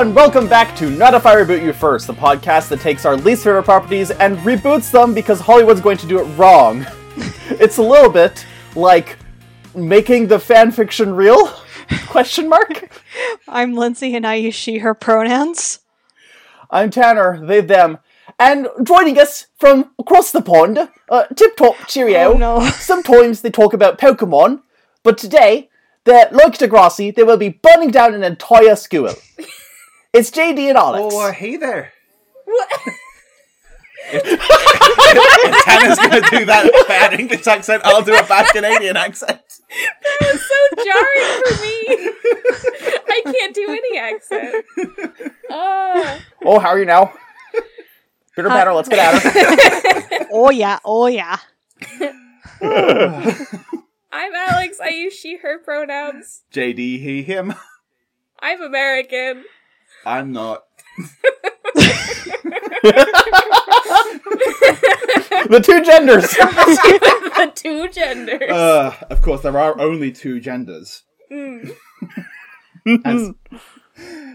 and welcome back to Not If I Reboot You First, the podcast that takes our least favorite properties and reboots them because Hollywood's going to do it wrong. it's a little bit like making the fan fiction real? Question mark. I'm Lindsay and I use she, her pronouns. I'm Tanner, they, them. And joining us from across the pond, uh, Tip Top Cheerio. Oh, no. Sometimes they talk about Pokemon, but today, they're like Degrassi, they will be burning down an entire school. It's JD and Alex. Oh, uh, hey there. if, if Tanner's gonna do that bad English accent, I'll do a bad Canadian accent. That was so jarring for me. I can't do any accent. Oh, Oh, how are you now? Bitter batter, let's get at her. Oh yeah, oh yeah. I'm Alex. I use she, her pronouns. JD, he, him. I'm American. I'm not. the two genders. the two genders. Uh, of course, there are only two genders. Mm. As-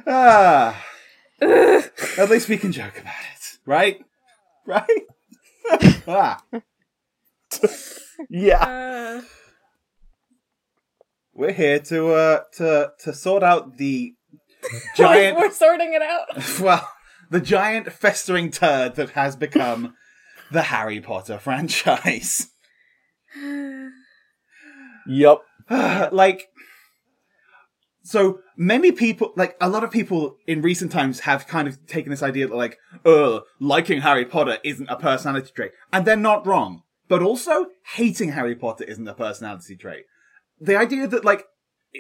ah. At least we can joke about it, right? Right? ah. yeah. Uh, We're here to uh to to sort out the we're, giant we're sorting it out. well, the giant festering turd that has become the Harry Potter franchise. Yep. like so many people like a lot of people in recent times have kind of taken this idea that like uh liking harry potter isn't a personality trait and they're not wrong but also hating harry potter isn't a personality trait the idea that like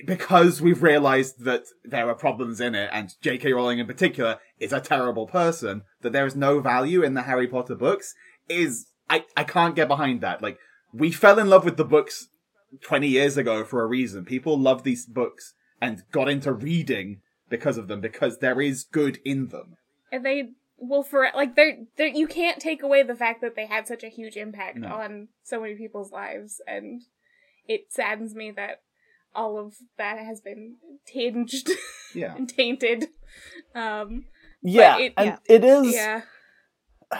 because we've realized that there are problems in it and jk rowling in particular is a terrible person that there is no value in the harry potter books is i i can't get behind that like we fell in love with the books 20 years ago for a reason. People love these books and got into reading because of them because there is good in them. And they will for like they're, they're you can't take away the fact that they had such a huge impact No. on so many people's lives and it saddens me that all of that has been tinged Yeah. and tainted um Yeah. it- and yeah. it is. yeah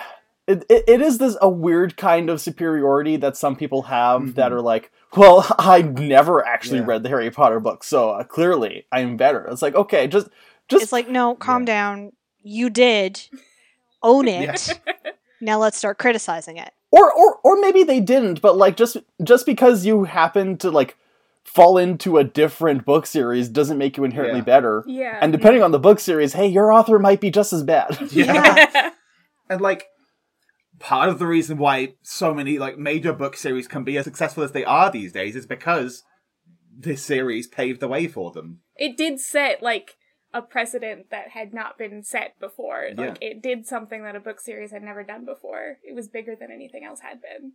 it, it, it is this a weird kind of superiority that some people have Mhm. that are like, well, I never actually Yeah. read the Harry Potter book, so uh, clearly I'm better. It's like, okay, just just It's like, no, calm down. You did. Own Yeah. it. Now let's start criticizing it. or or or maybe they didn't, but like just just because you happen to like fall into a different book series doesn't make you inherently Yeah. better. yeah And depending on the book series, hey, your author might be just as bad. Yeah. and like part of the reason why so many like major book series can be as successful as they are these days is because this series paved the way for them. it did set like a precedent that had not been set before. Like it did something that a book series had never done before. It was bigger than anything else had been.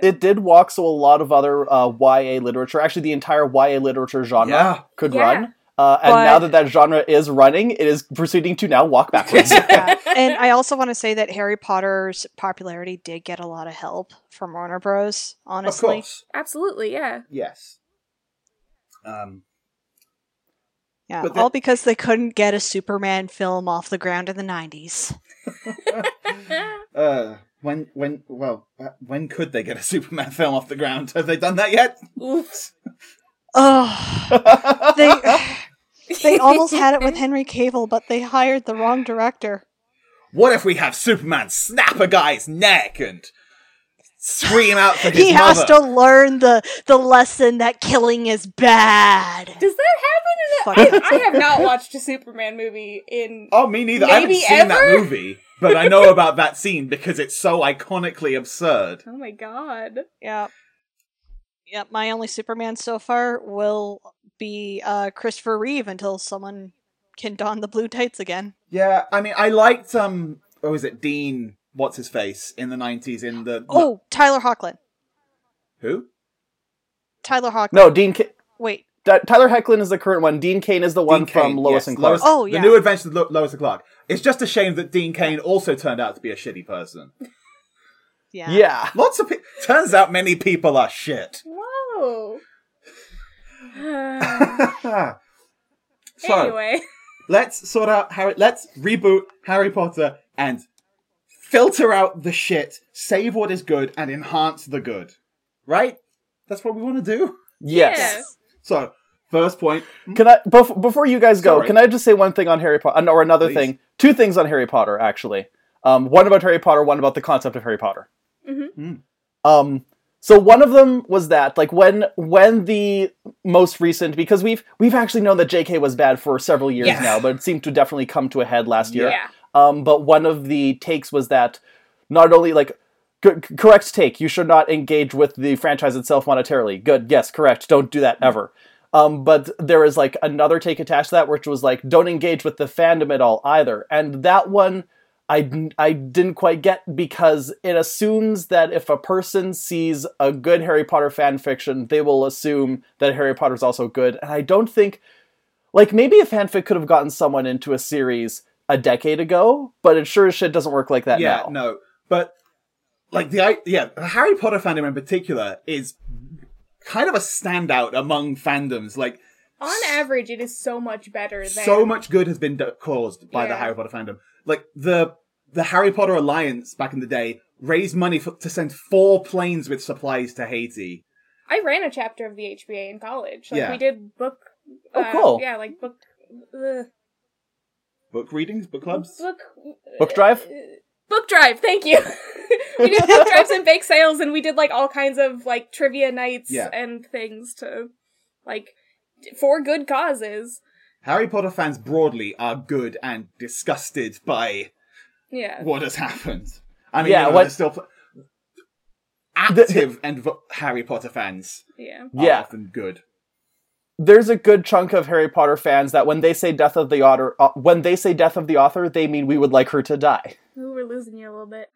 It did walk so a lot of other uh, YA literature, actually the entire YA literature genre Yeah. could Yeah. run. Uh, and But- now that that genre is running, it is proceeding to now walk backwards. Yeah. and I also want to say that Harry Potter's popularity did get a lot of help from Warner Bros. Honestly, Of course. Absolutely, yeah. Yes. Um yeah, But all the- because they couldn't get a Superman film off the ground in the '90s. uh when when well uh, when could they get a Superman film off the ground? Have they done that yet? Oops. Oh, they they almost had it with Henry Cavill, but they hired the wrong director. What if we have Superman snap a guy's neck and scream out for his He mother? has to learn the the lesson that killing is bad. Does that happen? In it. I, I have not watched a Superman movie in. Oh, me neither. I haven't Maybe seen that movie, but I know about that scene because it's so iconically absurd. Oh my god. Yeah. Yep, my only Superman so far will be uh, Christopher Reeve until someone can don the blue tights again. Yeah, I mean, I liked um, what was it, Dean? What's his face in the nineties? In the Oh, Tyler Hoechlin. who? Tyler Hoechlin. no, Dean. Ca- Wait. Ty- Tyler Hoechlin is the current one. Dean Cain is the one Dean from Cain, Lois yes, and Clark. Lois- Oh, the new Adventures of Lo- Lois and Clark. It's just a shame that Dean Cain also turned out to be a shitty person. Yeah. Yeah. Lots of pe- turns out many people are shit. Whoa. so anyway. let's sort out Harry. Let's reboot Harry Potter and filter out the shit, save what is good, and enhance the good. Right? That's what we want to do. Yes. Yeah. So, first point. Can I bef- before you guys go? Sorry. Can I just say one thing on Harry Potter, or another Please. thing? Two things on Harry Potter, actually. Um, one about Harry Potter, one about the concept of Harry Potter. Mhm. Um, so one of them was that, like, when when the most recent, because we've we've actually known that J.K. was bad for several years Yes. now, but it seemed to definitely come to a head last year. Yeah. Um, but one of the takes was that not only like c- c- correct take, you should not engage with the franchise itself monetarily. Good, yes, correct. Don't do that ever. Um, but there is like another take attached to that, which was like don't engage with the fandom at all either. And that one I, I didn't quite get because it assumes that if a person sees a good Harry Potter fan fiction, they will assume that Harry Potter is also good. And I don't think like maybe a fanfic could have gotten someone into a series a decade ago, but it sure as shit doesn't work like that now. yeah, now. no. But, like, the, I- yeah, the Harry Potter fandom in particular is kind of a standout among fandoms. Like, On average, it is so much better than so much good has been do- caused by the Harry Potter fandom. Like the the Harry Potter Alliance back in the day raised money for, to send four planes with supplies to Haiti. I ran a chapter of the HPA in college. Like Yeah. we did book. Oh, uh, cool. Yeah, like book. Uh, Book readings, book clubs. book. Book drive? uh, book drive. Thank you. we did book drives and bake sales, and we did like all kinds of like trivia nights Yeah. and things to, like, for good causes. Harry Potter fans broadly are good and disgusted by Yeah. what has happened. I mean, Yeah, you know, what- still pl- active and vo- Harry Potter fans Yeah. are Yeah. often good. There's a good chunk of Harry Potter fans that when they say death of the author, uh, when they say death of the author, they mean we would like her to die. Ooh, we're losing you a little bit.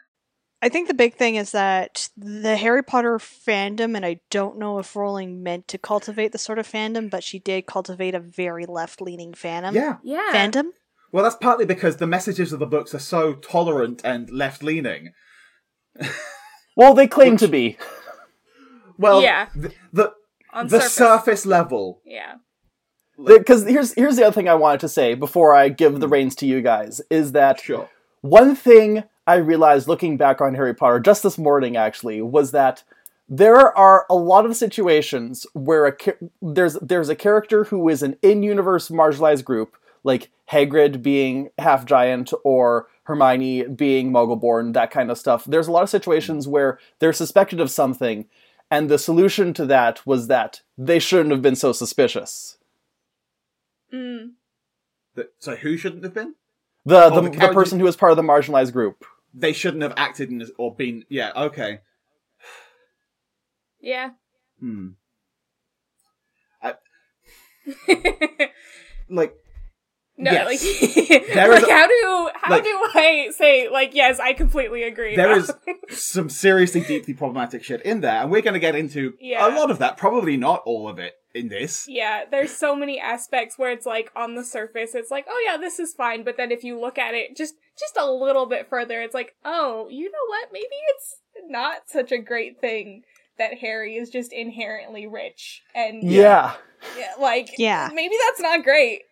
I think the big thing is that the Harry Potter fandom, and I don't know if Rowling meant to cultivate the sort of fandom, but she did cultivate a very left leaning fandom. Yeah. Yeah. Fandom? Well, that's partly because the messages of the books are so tolerant and left leaning. Well, they claim to be. Well, Yeah. the the, On the surface. surface level. Yeah. Because here's here's the other thing I wanted to say before I give the hmm. reins to you guys is that Sure. One thing I realized looking back on Harry Potter just this morning actually was that there are a lot of situations where a there's there's a character who is an in-universe marginalized group like Hagrid being half giant or Hermione being Muggleborn that kind of stuff. There's a lot of situations hmm. where they're suspected of something and the solution to that was that they shouldn't have been so suspicious. Mm. The- so who shouldn't have been? The Oh, the, the the person who was part of the marginalized group. They shouldn't have acted in, or been. Yeah. Okay. Yeah. Hmm. Like. No, Yes. like, like a- how do how like- do I say like yes, I completely agree. There now. is some seriously deeply problematic shit in there, and we're going to get into Yeah. a lot of that. Probably not all of it in this. yeah, there's so many aspects where it's like on the surface it's like, "Oh yeah, this is fine," but then if you look at it just just a little bit further, it's like, "Oh, you know what? Maybe it's not such a great thing that Harry is just inherently rich and yeah. yeah, like Yeah. maybe that's not great."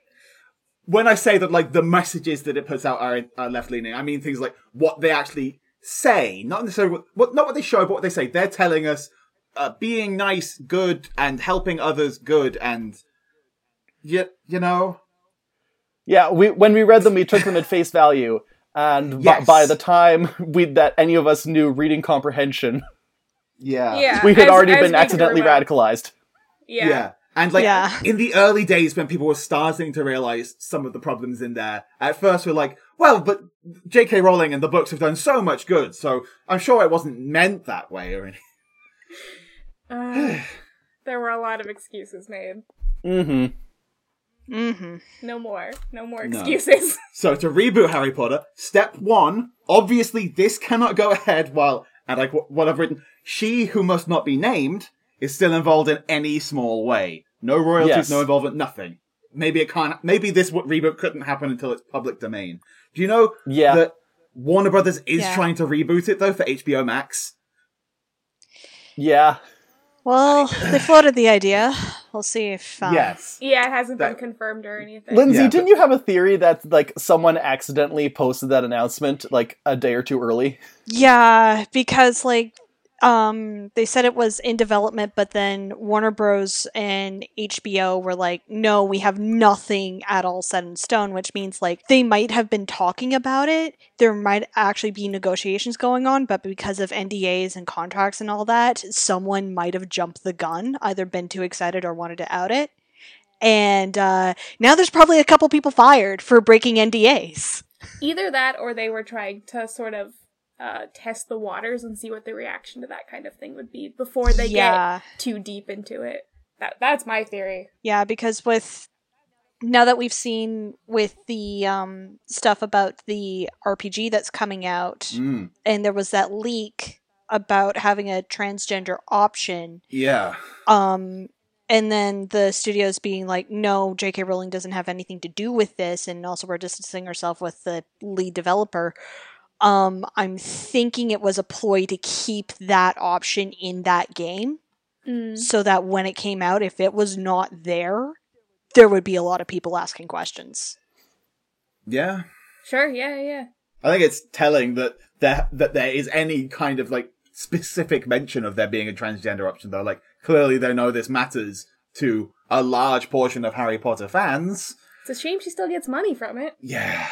When I say that, like the messages that it puts out are, are left leaning, I mean things like what they actually say, not necessarily what, what not what they show, but what they say. They're telling us uh, being nice, good, and helping others, good, and you, you know, Yeah, we when we read them, we took them at face value, and Yes. by, by the time we that any of us knew reading comprehension, yeah, Yeah. we had as- already as been accidentally radicalized. Yeah. Yeah. And like Yeah. in the early days when people were starting to realize some of the problems in there, at first we're like, well, but J.K. Rowling and the books have done so much good, so I'm sure it wasn't meant that way or anything. Uh, there were a lot of excuses made. Mm-hmm. Mm-hmm. No more. No more No. excuses. So to reboot Harry Potter, step one, obviously this cannot go ahead while, and like what I've written, she who must not be named is still involved in any small way. No royalties, Yes. no involvement, nothing. Maybe it can't, maybe this reboot couldn't happen until it's public domain. Do you know Yeah. that Warner Brothers is Yeah. trying to reboot it though for HBO Max? Yeah. Well, they floated the idea. We'll see if. Um, yes. Yeah, it hasn't That- been confirmed or anything. Lindsay, Yeah, didn't you have a theory that like someone accidentally posted that announcement like a day or two early? Yeah, because like um they said it was in development but then Warner Bros. and HBO were like no we have nothing at all set in stone which means like they might have been talking about it. There might actually be negotiations going on but because of NDAs and contracts and all that someone might have jumped the gun either been too excited or wanted to out it. And uh now there's probably a couple people fired for breaking NDAs Either that or they were trying to sort of uh, test the waters and see what the reaction to that kind of thing would be before they yeah get too deep into it. That that's my theory. Yeah, because with now that we've seen with the um, stuff about the RPG that's coming out, Mm, and there was that leak about having a transgender option, yeah. um, and then the studios being like, "No, J.K. Rowling doesn't have anything to do with this," and also we're distancing ourselves with the lead developer. Um, I'm thinking it was a ploy to keep that option in that game Mm. so that when it came out, if it was not there, there would be a lot of people asking questions. Yeah. Sure, yeah, yeah. I think it's telling that there that there is any kind of like specific mention of there being a transgender option though. Like clearly they know this matters to a large portion of Harry Potter fans. It's a shame she still gets money from it. Yeah.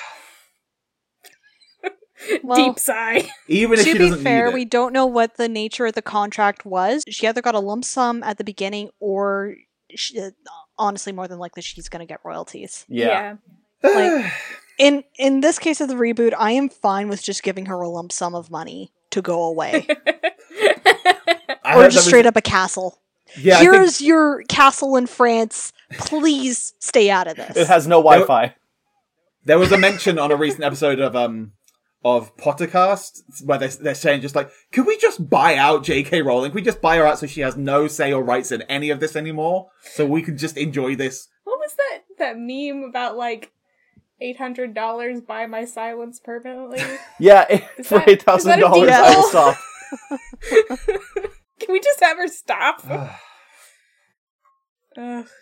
Well, Deep sigh. Even if to she be doesn't fair, need it. we don't know what the nature of the contract was. She either got a lump sum at the beginning, or she, uh, honestly, more than likely, she's going to get royalties. Yeah. like- In in this case of the reboot, I am fine with just giving her a lump sum of money to go away, or just straight was- up a castle. Yeah, I think- Here's your castle in France. Please stay out of this. It has no Wi-Fi. There was a mention on a recent episode of um of Pottercast where they're, they're saying just like, could we just buy out J.K. Rowling? Can we just buy her out so she has no say or rights in any of this anymore, so we can just enjoy this? what was that that meme about like eight hundred dollars buy my silence permanently? Yeah, Is for eight thousand is that a dollars, I will stop. Can we just have her stop?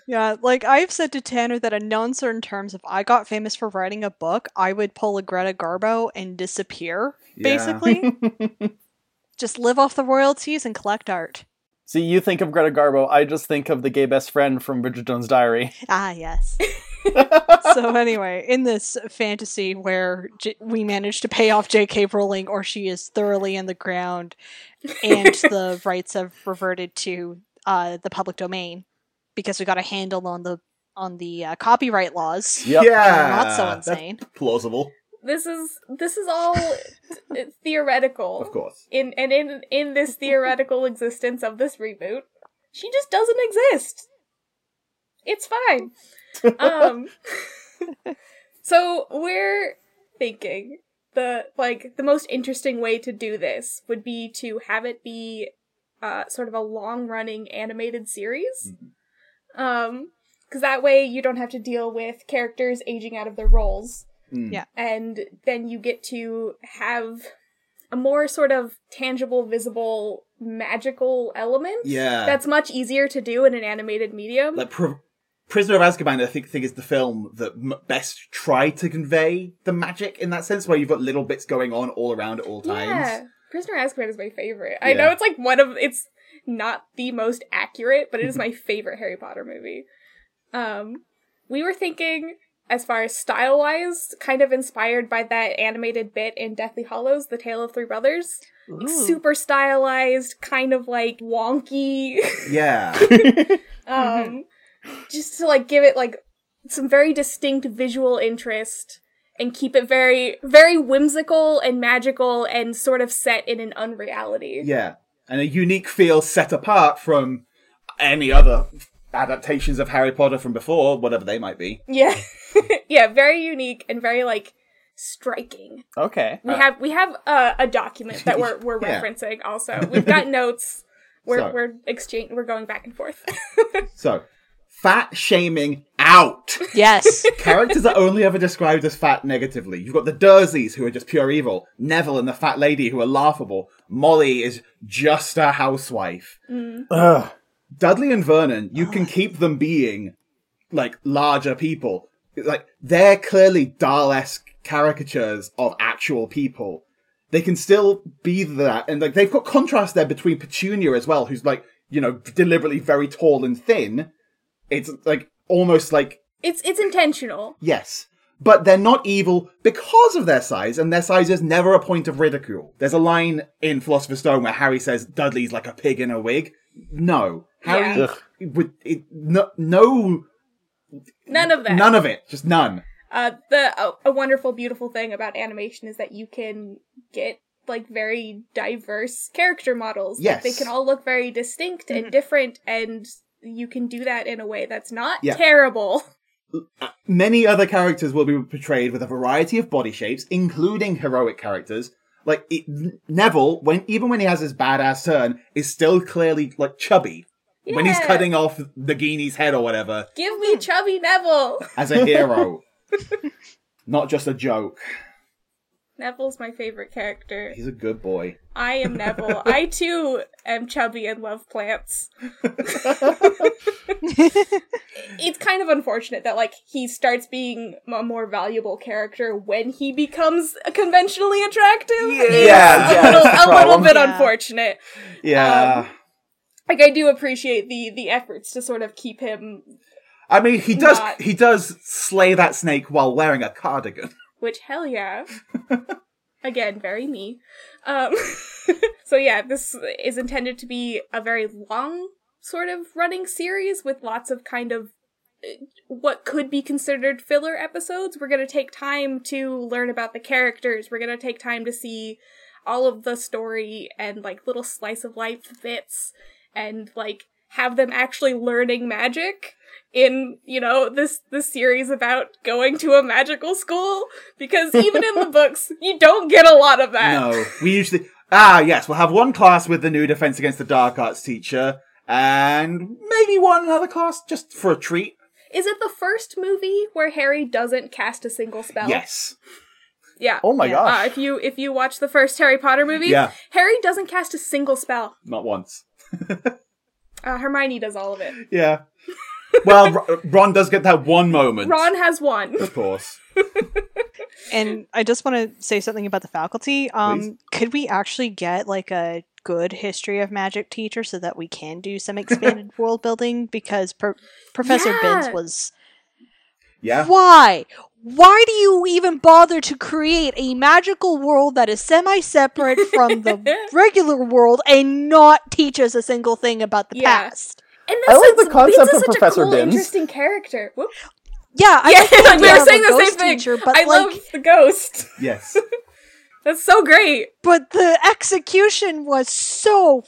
Yeah, like I've said to Tanner that in no uncertain terms, if I got famous for writing a book, I would pull a Greta Garbo and disappear, Yeah. basically. Just live off the royalties and collect art. See, you think of Greta Garbo, I just think of the gay best friend from Bridget Jones' Diary. Ah, yes. so anyway, in this fantasy where J- we manage to pay off J.K. Rowling, or she is thoroughly in the ground, and the rights have reverted to uh, the public domain because we got a handle on the on the uh, copyright laws. Yep. Yeah, Not so that's insane. plausible, This is this is all th- theoretical. of course. In and in in this theoretical existence of this reboot, she just doesn't exist. It's fine. um so we're thinking the like the most interesting way to do this would be to have it be uh sort of a long running animated series um because that way you don't have to deal with characters aging out of their roles Mm. Yeah. and then you get to have a more sort of tangible visible magical element Yeah. that's much easier to do in an animated medium like Pr- Prisoner of Azkaban, I think, think is the film that m- best tried to convey the magic in that sense, where you've got little bits going on all around at all times. Yeah, Prisoner of Azkaban is my favorite. I know it's like one of it's not the most accurate, but it is my favorite Harry Potter movie. Um, we were thinking as far as style wise, kind of inspired by that animated bit in Deathly Hallows, The Tale of Three Brothers. Like, super stylized, kind of like wonky. Yeah. um, just to like give it like some very distinct visual interest and keep it very very whimsical and magical and sort of set in an unreality. yeah. And a unique feel set apart from any other adaptations of Harry Potter from before, whatever they might be. Yeah. yeah, very unique and very like striking. Okay. We have we have uh, a document that we're we're Yeah. referencing also. We've got notes. We're So- we're exchange we're going back and forth. So, fat shaming out. Yes. Characters are only ever described as fat negatively. You've got the Dursleys, who are just pure evil. Neville and the fat lady, who are laughable. Molly is just a housewife. Mm. Ugh. Dudley and Vernon, you can keep them being like larger people. Like they're clearly Dahl-esque caricatures of actual people. They can still be that, and like they've got contrast there between Petunia as well, who's like you know deliberately very tall and thin. It's like almost like It's it's intentional. Yes. But they're not evil because of their size, and their size is never a point of ridicule. There's a line in Philosopher's Stone where Harry says Dudley's like a pig in a wig. No. Harry Yeah. Ugh. would it, no, no None of that. none of it. Just none. Uh, the a, a wonderful, beautiful thing about animation is that you can get like very diverse character models. Like, Yes. they can all look very distinct Mhm. and different, and you can do that in a way that's not Yeah. terrible. Many other characters will be portrayed with a variety of body shapes, including heroic characters. Like it, Neville, when even when he has his badass turn, is still clearly like chubby. When he's cutting off Nagini's head or whatever, Give me chubby Neville. as a hero, not just a joke. Neville's my favorite character. He's a good boy. I am Neville. I too am chubby and love plants. it's kind of unfortunate that like he starts being a more valuable character when he becomes conventionally attractive. Yeah. It's Yeah, a little, a little bit Yeah. unfortunate. Yeah. Um, like I do appreciate the the efforts to sort of keep him, I mean, he does not- he does slay that snake while wearing a cardigan. Which hell yeah. Again, very me. Um, so yeah, this is intended to be a very long sort of running series with lots of kind of uh, what could be considered filler episodes. We're going to take time to learn about the characters. We're going to take time to see all of the story and like little slice of life bits and like have them actually learning magic in you know this this series about going to a magical school because even in the books you don't get a lot of that No, we usually ah yes, we'll have one class with the new Defense Against the Dark Arts teacher, and maybe one another class just for a treat. is it the first movie where harry doesn't cast a single spell Yes, yeah Oh my Yeah. uh, gosh. if you if you watch the first harry potter movie Yeah. harry doesn't cast a single spell not once. uh, hermione does all of it Yeah. Well, R- Ron does get that one moment. ron has one of course. And I just want to say something about the faculty. Please. Um, could we actually get like a good history of magic teacher so that we can do some expanded world building? Because Pro- Professor Yeah. Binns was Yeah. why? Why do you even bother to create a magical world that is semi-separate from the regular world and not teach us a single thing about the Yeah. past? and I like the concept Binns of such Professor a cool, Binns. interesting character Whoop. Yeah, I yeah like the we idea were saying the same ghost thing teacher, but i like, love the ghost Yes. that's so great but the execution was so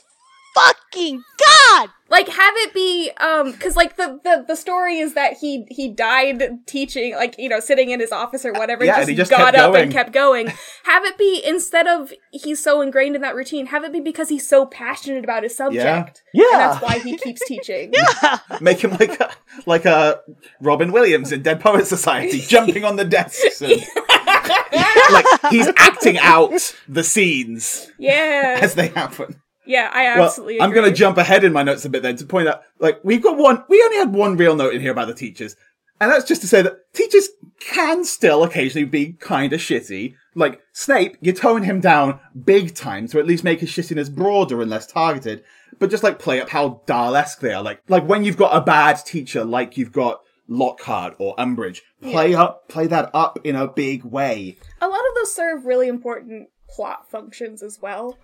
fucking god. Like have it be um because like the, the the story is that he he died teaching like you know sitting in his office or whatever Yeah, just, and he just got kept up going. and kept going have it be instead of he's so ingrained in that routine have it be because he's so passionate about his subject Yeah. and that's why he keeps teaching Yeah. Make him like a, like a Robin Williams in Dead Poet Society, jumping on the desks. And, like he's acting out the scenes yeah as they happen. Yeah i Well, absolutely I'm going to jump ahead in my notes a bit then to point out, like, we've got one, we only had one real note in here about the teachers. And that's just to say that teachers can still occasionally be kind of shitty. Like, Snape, you tone him down big time to at least make his shittiness broader and less targeted. But just like play up how Dahl-esque they are. Like, like when you've got a bad teacher, like you've got Lockhart or Umbridge, play up, play that up in a big way. a lot of those serve really important plot functions as well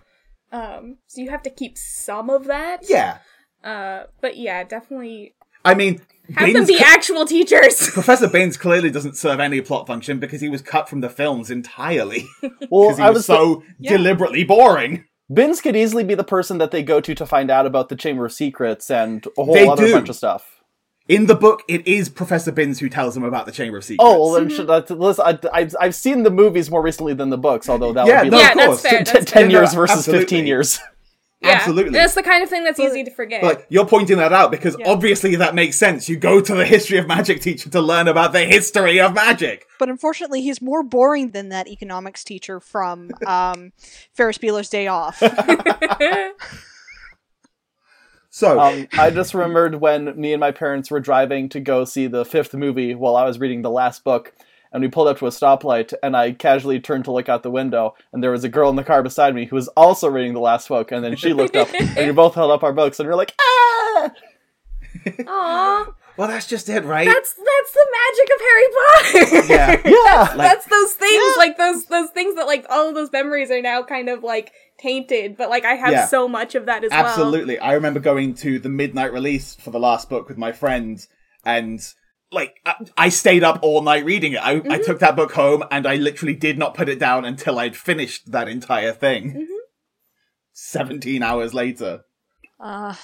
um so you have to keep some of that Yeah. uh but yeah definitely I mean, have them be co- actual teachers Professor Baines clearly doesn't serve any plot function because he was cut from the films entirely. Well, Because he I was, was so Yeah. deliberately boring. Binns could easily be the person that they go to to find out about the Chamber of Secrets and a whole They other do. bunch of stuff. In the book, it is Professor Binns who tells them about the Chamber of Secrets. Oh, well, then should, uh, listen, I, I've, I've seen the movies more recently than the books, although that Yeah, would be no, like yeah of that's course. fair that's 10 fair. No, years versus absolutely. 15 years. Yeah, Absolutely. That's the kind of thing that's easy to forget. Like, you're pointing that out because Yeah. obviously that makes sense. You go to the history of magic teacher to learn about the history of magic. But unfortunately, he's more boring than that economics teacher from um, Ferris Bueller's Day Off. So, Um, I just remembered when me and my parents were driving to go see the fifth movie while I was reading the last book, and we pulled up to a stoplight, and I casually turned to look out the window, and there was a girl in the car beside me who was also reading the last book, and then she looked up, and we both held up our books, and we are like, ah! Aw, well, that's just it, right? that's that's the magic of Harry Potter. yeah. Yeah! Like- that's those things like those those things that like all of those memories are now kind of like tainted but like i have Yeah. so much of that as well Absolutely. I remember going to the midnight release for the last book with my friends, and like I, I stayed up all night reading it. I, I Mm-hmm. took that book home, and I literally did not put it down until I'd finished that entire thing. Mm-hmm. Seventeen hours later. Uh,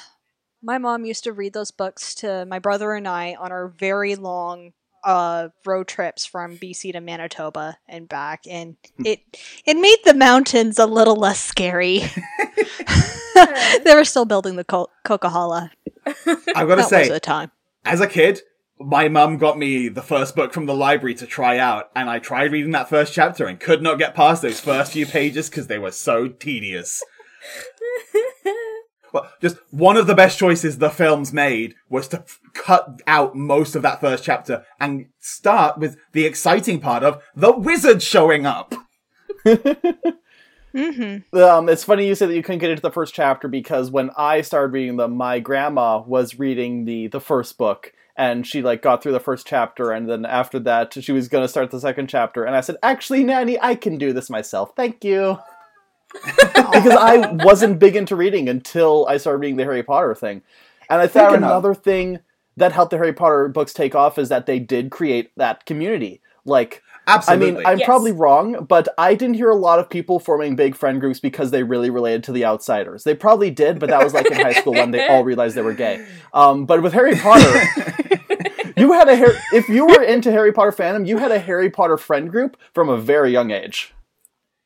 my mom used to read those books to my brother and I on our very long uh, road trips from BC to Manitoba and back, and it it made the mountains a little less scary. they were still building the Co- Coquihalla. I've got to say, the time. as a kid, my mum got me the first book from the library to try out, and I tried reading that first chapter and could not get past those first few pages because they were so tedious. Well, just one of the best choices the films made was to f- cut out most of that first chapter and start with the exciting part of the wizard showing up. Mm-hmm. Um, it's funny you say that you couldn't get into the first chapter because when I started reading them, my grandma was reading the the first book, and she like got through the first chapter, and then after that, she was going to start the second chapter, and I said, "Actually, Nanny, I can do this myself. Thank you." because I wasn't big into reading until I started reading the Harry Potter thing, and I think Fair enough. another thing that helped the Harry Potter books take off is that they did create that community, like. Absolutely. I mean, I'm Yes. probably wrong, but I didn't hear a lot of people forming big friend groups because they really related to the outsiders. They probably did, but that was like in high school when they all realized they were gay. Um, but with Harry Potter, you had a Har- if you were into Harry Potter fandom, you had a Harry Potter friend group from a very young age.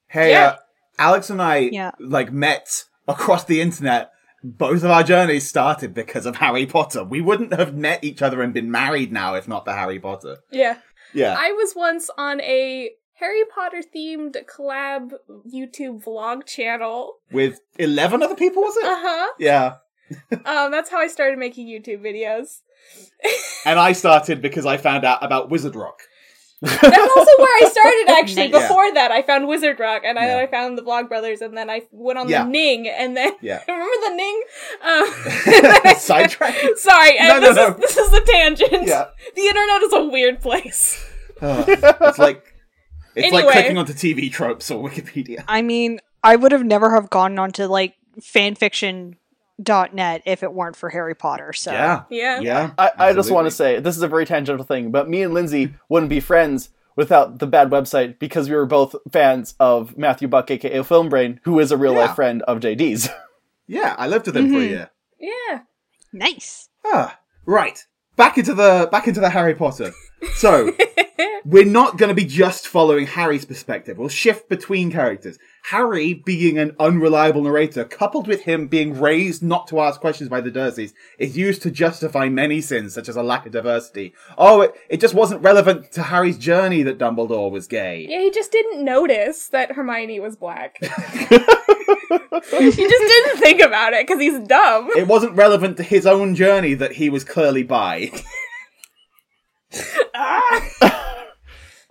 hey, Yeah. uh, Alex and I Yeah. like met across the internet. Both of our journeys started because of Harry Potter. We wouldn't have met each other and been married now if not for Harry Potter. yeah Yeah. i was once on a harry potter themed collab youtube vlog channel With 11 other people, was it? uh-huh yeah. um that's how i started making youtube videos And I started because I found out about Wizard Rock. That's also where I started actually. Nice. Before that, I found Wizard Rock, and Yeah. I, I found the Vlog Brothers, and then I went on Yeah. the Ning, and then Yeah. remember the Ning? Um, Sidetrack. Sorry, and No, no, this no. is this is a tangent. Yeah. The internet is a weird place. Ugh. it's like it's like clicking onto TV tropes or Wikipedia. I mean, I would have never have gone onto like fanfiction.net if it weren't for Harry Potter. So Yeah. Yeah. Yeah. I, I just want to say this is a very tangential thing, but me and Lindsay wouldn't be friends without the bad website because we were both fans of Matthew Buck, aka Film Brain, who is a real Yeah. life friend of JD's. Yeah, I lived with him for a Mhm. year. Yeah. nice. Ah, right. Back into the back into the Harry Potter. So we're not going to be just following Harry's perspective. We'll shift between characters. Harry being an unreliable narrator, coupled with him being raised not to ask questions by the Dursleys, is used to justify many sins, such as a lack of diversity. Oh, it, it just wasn't relevant to Harry's journey that Dumbledore was gay. Yeah, he just didn't notice that Hermione was black. he just didn't think about it because he's dumb. It wasn't relevant to his own journey that he was clearly bi. Ah!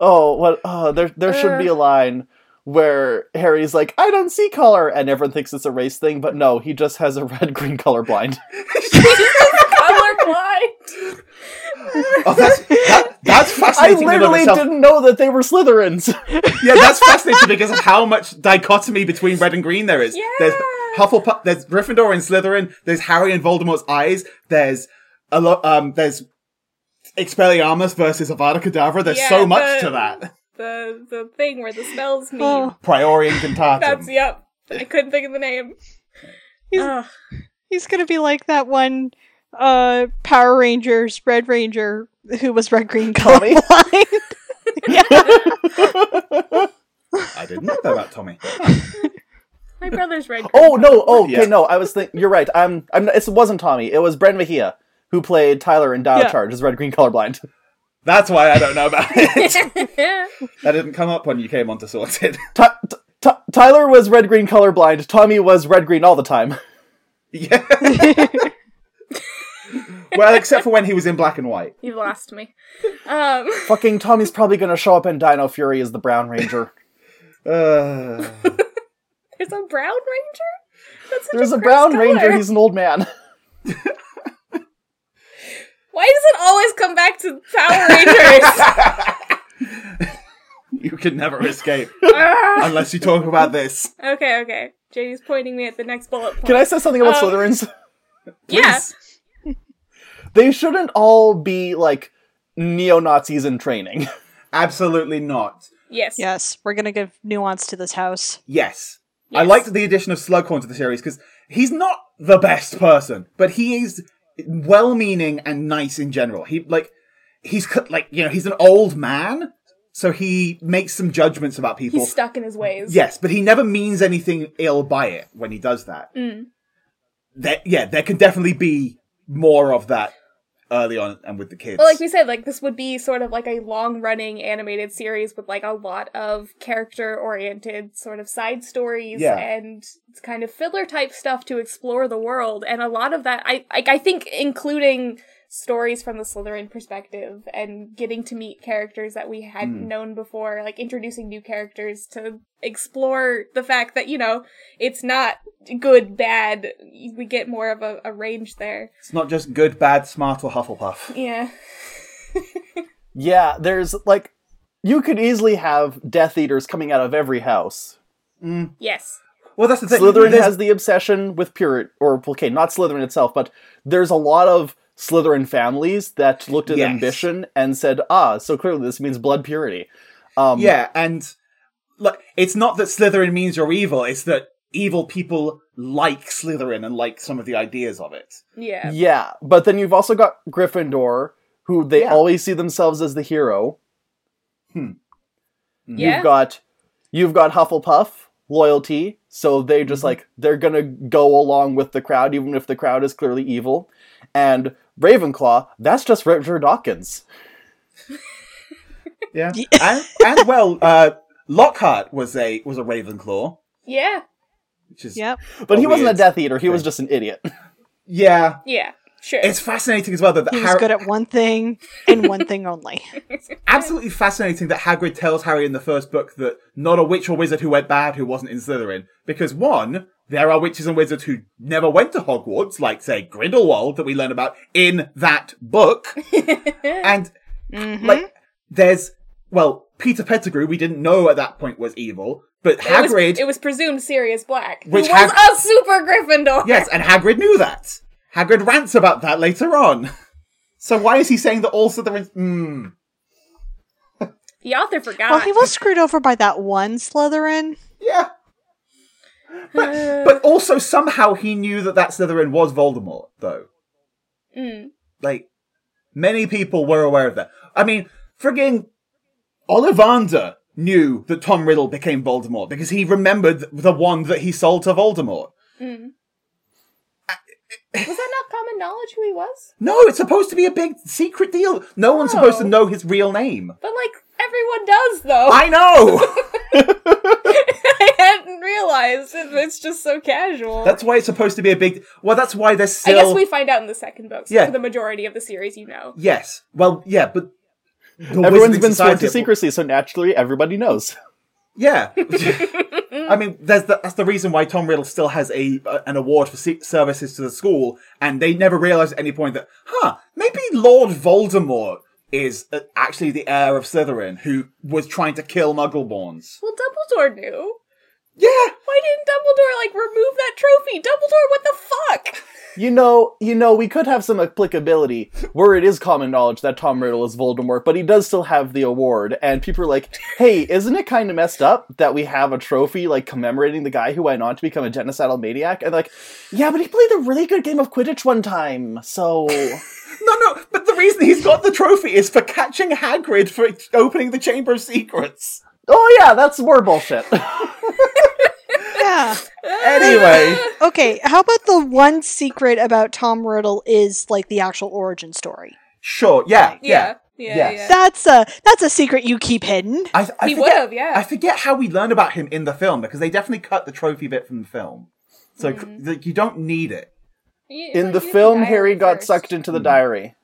Oh, what? Oh, there there should be a line where Harry's like, "I don't see color," and everyone thinks it's a race thing, but no, he just has a red green color blind. Colorblind. Oh, that's that, that's I fascinating. in and of literally didn't know that they were Slytherins. Yeah, that's fascinating because of how much dichotomy between red and green there is. There's Yeah. Hufflepuff, there's Gryffindor and Slytherin. There's Harry and Voldemort's eyes. There's a lot. Um, there's Expelliarmus versus Avada Kedavra. There's Yeah, so much the- to that. The the thing where the spells mean. Oh. Priori Incantatum. That's yep. I couldn't think of the name. He's- Ugh. He's gonna be like that one uh Power Rangers Red Ranger who was red green Tommy? colorblind. yeah. I didn't know that about Tommy. My brother's red. oh no! Oh, okay, Yeah. no. I was thinking. You're right. I'm. I'm. It wasn't Tommy. It was Bren Mejia who played Tyler in Dino Yeah. Charge as red green colorblind. That's why I don't know about it. that didn't come up when you came onto Sorted. Ty- T- T- Tyler was red green colorblind. Tommy was red green all the time. yeah. well, except for when he was in black and white. You've lost me. Um, Fucking Tommy's probably gonna show up in Dino Fury as the Brown Ranger. Uh, there's a brown ranger. That's such There's a gross Brown color. Ranger. He's an old man. Why does it always come back to Power Rangers? you can never escape Ah. unless you talk about this. okay, okay. JD's pointing me at the next bullet point. Can I say something about Um, Slytherins? Yeah. Please. They shouldn't all be like neo Nazis in training. Absolutely not. Yes. Yes, we're gonna give nuance to this house. Yes. I liked the addition of Slughorn to the series because he's not the best person, but he is well-meaning and nice in general. He like he's like you know he's an old man, so he makes some judgments about people. He's stuck in his ways. yes, but he never means anything ill by it when he does that. Mm. There, yeah, there can definitely be more of that early on and with the kids. Well, like we said, like this would be sort of like a long-running animated series with like a lot of character-oriented sort of side stories Yeah. and kind of filler type stuff to explore the world, and a lot of that, I like, I think, including stories from the Slytherin perspective and getting to meet characters that we hadn't Hmm. known before, like introducing new characters to explore the fact that you know it's not good, bad. We get more of a, a range there. it's not just good, bad, smart, or Hufflepuff. Yeah. yeah, there's like you could easily have Death Eaters coming out of every house. Yes. Well, that's the thing. Slytherin There's- has the obsession with purity, or okay, not Slytherin itself, but there's a lot of Slytherin families that looked at Yes. ambition and said, "Ah, so clearly this means blood purity." Um, Yeah, and like it's not that Slytherin means you're evil; it's that evil people like Slytherin and like some of the ideas of it. Yeah. yeah. But then you've also got Gryffindor, who they Yeah. always see themselves as the hero. Hmm. Yeah. You've got you've got Hufflepuff loyalty, so they just Mhm. like they're gonna go along with the crowd, even if the crowd is clearly evil. And Ravenclaw, that's just Richard Dawkins. Yeah, and, and well, uh, Lockhart was a was a Ravenclaw, Yeah. which is Yep. But he wasn't a Death Eater; he was just an idiot. Yeah, Yeah. Sure. it's fascinating as well that, that He was Harry, good at one thing and one thing only. absolutely fascinating that Hagrid tells Harry in the first book that not a witch or wizard who went bad who wasn't in Slytherin because one, there are witches and wizards who never went to Hogwarts, like say Grindelwald that we learn about in that book, and Mhm. like there's well Peter Pettigrew we didn't know at that point was evil, but it was, Hagrid it was presumed Sirius Black, Which who was Hag- a super Gryffindor. yes, and Hagrid knew that. Hagrid rants about that later on. So why is he saying that all Slytherins? Hmm. The author forgot. Well, he was screwed over by that one Slytherin. Yeah. But, but also somehow he knew that that Slytherin was Voldemort, though. Mm. Like, many people were aware of that. I mean, frigging Ollivander knew that Tom Riddle became Voldemort because he remembered the one that he sold to Voldemort. Mm. Was that not common knowledge who he was? No, it's supposed to be a big secret deal. No one's supposed to Oh. know his real name. But like everyone does, though. I know! I hadn't realized. It- It's just so casual. that's why it's supposed to be a big. Well, that's why there's I still. guess we find out in the second book. So Yeah. For the majority of the series, you know. Yes. Well, yeah, but. everyone's been sworn to secrecy, so naturally everybody knows. Yeah. I mean, there's the, that's the reason why Tom Riddle still has a uh, an award for se- services to the school, and they never realized at any point that, huh, maybe Lord Voldemort is uh, actually the heir of Slytherin who was trying to kill Muggleborns. Well, Dumbledore knew. Yeah. Why didn't Dumbledore like remove that trophy? Dumbledore, what the fuck? You know, you know, we could have some applicability where it is common knowledge that Tom Riddle is Voldemort, but he does still have the award, and people are like, "Hey, isn't it kind of messed up that we have a trophy like commemorating the guy who went on to become a genocidal maniac?" And like, yeah, but he played a really good game of Quidditch one time, so No, no, but the reason he's got the trophy is for catching Hagrid for opening the Chamber of Secrets. oh yeah, that's more bullshit. Yeah. anyway, Okay, how about the one secret about Tom Riddle is like the actual origin story? Sure, yeah, yeah. Yeah. Yeah. Yes. yeah. That's a that's a secret you keep hidden. I, I He forget- would've, yeah. I forget how we learn about him in the film because they definitely cut the trophy bit from the film, so Mm-hmm. like, you don't need it. It's In like the film, Diary Harry got first. sucked into the Hmm. diary.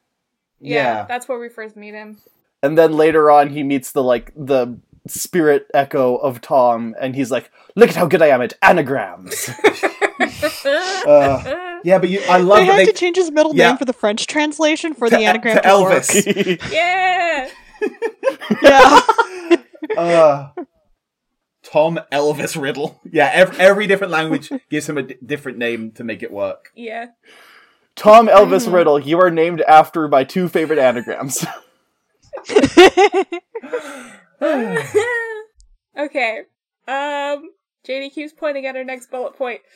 Yeah, Yeah. that's where we first meet him. And then later on, he meets the like the spirit echo of Tom, and he's like, "Look at how good I am at anagrams." Uh, yeah, but you, I love they that had they to change his middle Yeah. name for the French translation for To- the anagram to to. Elvis. yeah. yeah. Uh, Tom Elvis Riddle. Yeah, every, every different language gives him a d- different name to make it work. Yeah. Tom Elvis Riddle, you are named after my two favorite anagrams. okay. Um JD keeps pointing at her next bullet point.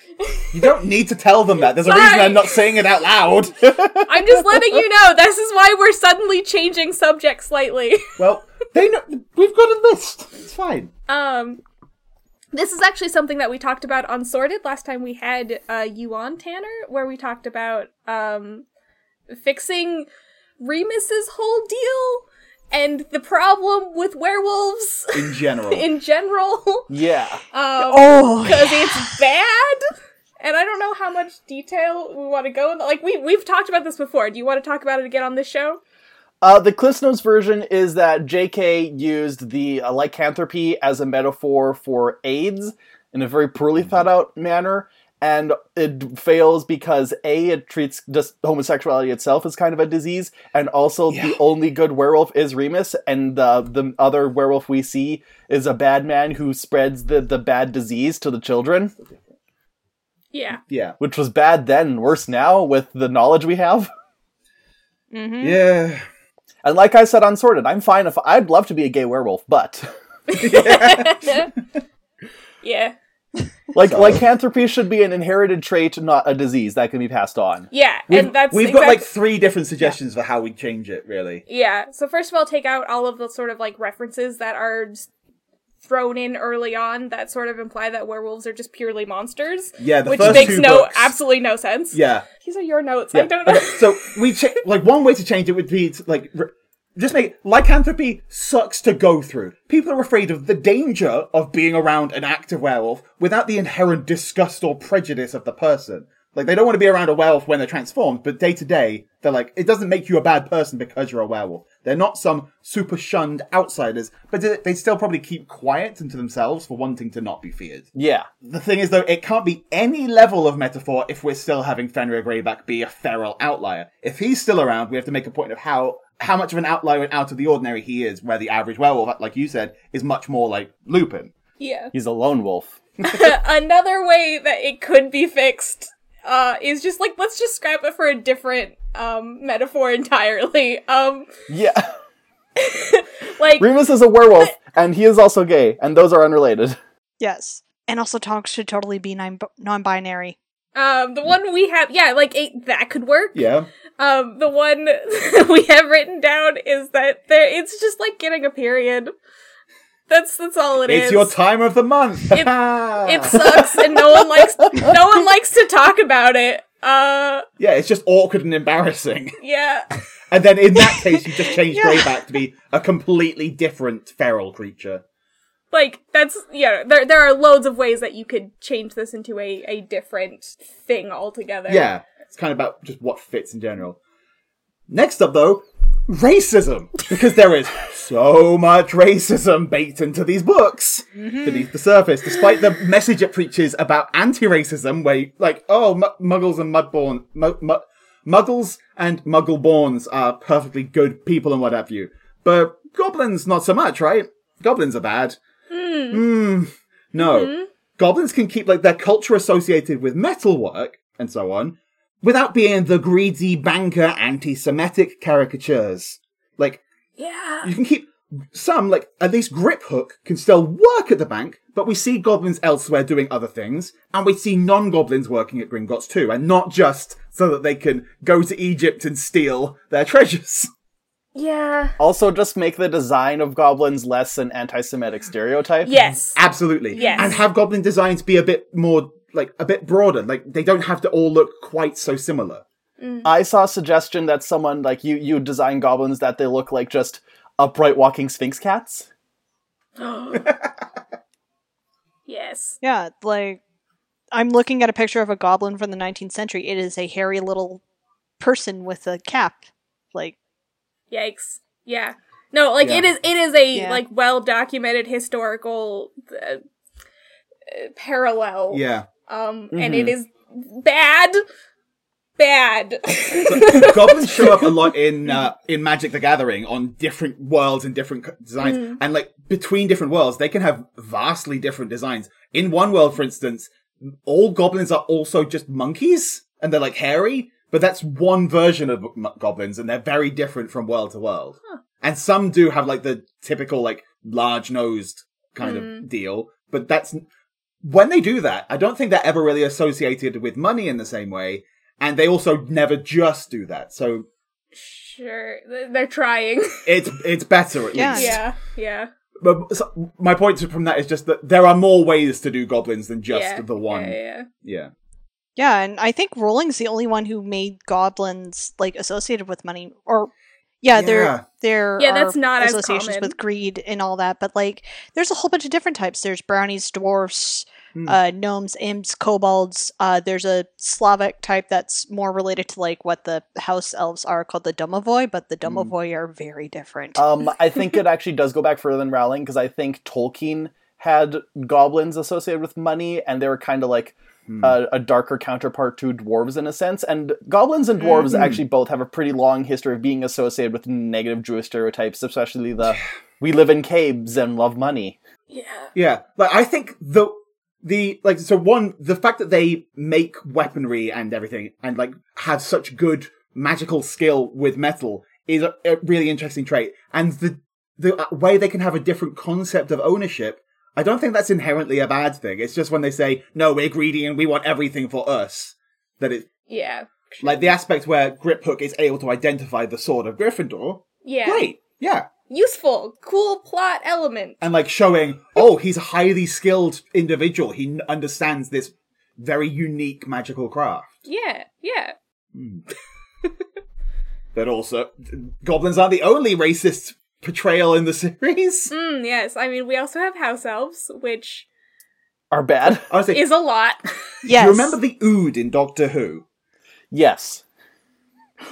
You don't need to tell them that. There's a reason I'm not saying it out loud. I'm just letting you know this is why we're suddenly changing subject slightly. well, they know we've got a list. It's fine. Um this is actually something that we talked about on Sorted last time we had uh you on Tanner, where we talked about um fixing Remus's whole deal and the problem with werewolves In general. in general. yeah. Um Oh, because it's bad. And I don't know how much detail we want to go in. Like we we've talked about this before. Do you want to talk about it again on this show? Uh, the Cliff Notes version is that J.K. used the uh, lycanthropy as a metaphor for AIDS in a very poorly thought out manner, and it fails because a it treats just homosexuality itself as kind of a disease, and also Yeah. the only good werewolf is Remus, and the the other werewolf we see is a bad man who spreads the the bad disease to the children, Yeah. yeah. which was bad then, worse now with the knowledge we have. hmm Yeah. And like I said on Sorted, I'm fine if I'd love to be a gay werewolf, but. yeah. yeah. Like So- lycanthropy should be an inherited trait, not a disease that can be passed on. Yeah. We've, and that's we've got like three different suggestions for how we change it, really. Yeah. So first of all, take out all of the sort of like references that are thrown in early on that sort of imply that werewolves are just purely monsters. Yeah, the which first makes two no books- absolutely no sense. Yeah. These are your notes. Yeah. I don't know. Okay, so we cha- like one way to change it would be to, like r- just make lycanthropy sucks to go through. People are afraid of the danger of being around an active werewolf without the inherent disgust or prejudice of the person. Like they don't want to be around a werewolf when they're transformed, but day to day they're like it doesn't make you a bad person because you're a werewolf. They're not some super shunned outsiders, but they- they still probably keep quiet and to themselves for wanting to not be feared. Yeah. The thing is, though, it can't be any level of metaphor if we're still having Fenrir Greyback be a feral outlier. If he's still around, we have to make a point of how how much of an outlier and out of the ordinary he is, where the average werewolf, like you said, is much more like Lupin. yeah. He's a lone wolf. Another way that it could be fixed uh, is just like let's just scrap it for a different um, metaphor entirely. Um, Yeah. like Remus is a werewolf, and he is also gay, and those are unrelated. Yes. And also, Tonks should totally be non- non-binary. Um, the one we have, yeah, like it, that could work. Yeah. Um, the one we have written down is that there it's just like getting a period. That's that's all it is. it's your time of the month. It- It sucks, and no one likes no one likes to talk about it. Uh, yeah, it's just awkward and embarrassing. yeah, And then in that case, you just change Yeah. Greyback to be a completely different feral creature. Like that's yeah. There there are loads of ways that you could change this into a a different thing altogether. Yeah, it's kind of about just what fits in general. Next up, though, racism. Because there is so much racism baked into these books mm-hmm. beneath the surface, despite the message it preaches about anti racism, where, you- like, oh, mu- muggles and mudborn. Mu- mu- muggles and muggle-borns are perfectly good people and what have you. But goblins, not so much, right? Goblins are bad. Hmm. No. Goblins can keep like their culture associated with metalwork and so on, without being the greedy banker anti-Semitic caricatures. Like yeah. you can keep some, like at least Griphook, can still work at the bank, but we see goblins elsewhere doing other things, and we see non-goblins working at Gringotts too, and not just so that they can go to Egypt and steal their treasures. Yeah. Also, just make the design of goblins less an anti-Semitic stereotype. Yes. Absolutely. Yes. And have goblin designs be a bit more, like, a bit broader. Like, they don't have to all look quite so similar. Mm. I saw a suggestion that someone like you you design goblins that they look like just upright walking sphinx cats. yes. Yeah, like I'm looking at a picture of a goblin from the 19th century. It is a hairy little person with a cap. Like, Yikes. Yeah. No, like it Yeah. is. It is a Yeah. like well documented historical uh, uh, parallel. Yeah. Um, and Mhm. it is bad. Bad. goblins show up a lot in uh, in Magic the Gathering on different worlds and different designs, Mm. and like between different worlds, they can have vastly different designs. In one world, for instance, all goblins are also just monkeys, and they're like hairy, but that's one version of goblins, and they're very different from world to world. And some do have like the typical like large nosed kind Mm. of deal, but that's when they do that. I don't think they're ever really associated with money in the same way. And they also never just do that. So sure, they're trying. it's it's better at Yeah. least. yeah, yeah, But so, my point from that is just that there are more ways to do goblins than just yeah, the one. Yeah, yeah. Yeah. Yeah, and I think Rowling's the only one who made goblins like associated with money. Or, yeah, Yeah. there there Yeah, are that's not associations common. with greed and all that. But like, there's a whole bunch of different types. There's brownies, dwarfs, Hmm. uh, gnomes, imps, kobolds. Uh, there's a Slavic type that's more related to like what the house elves are called the Domovoi, but the Hmm. Domovoi are very different. Um, I think it actually does go back further than Rowling because I think Tolkien had goblins associated with money, and they were kind of like Hmm. a, a darker counterpart to dwarves in a sense. And goblins and dwarves Mhm. actually both have a pretty long history of being associated with negative Jewish stereotypes, especially the "we live in caves and love money." Yeah. Yeah. Like I think the the like so one the fact that they make weaponry and everything and like have such good magical skill with metal is a, a really interesting trait. And the the uh, way they can have a different concept of ownership, I don't think that's inherently a bad thing. It's just when they say, "No, we're greedy and we want everything for us," that it Yeah. like the aspect where Griphook is able to identify the sword of Gryffindor. Yeah. Great. Yeah. Useful. Cool plot element. and like showing, oh, he's a highly skilled individual. He n- understands this very unique magical craft. Yeah. Yeah. Hmm. But also, goblins aren't the only racist portrayal in the series. Mm, yes. I mean, we also have house elves, which Are bad? I was is a lot. yes. Do you remember the Ood in Doctor Who? yes.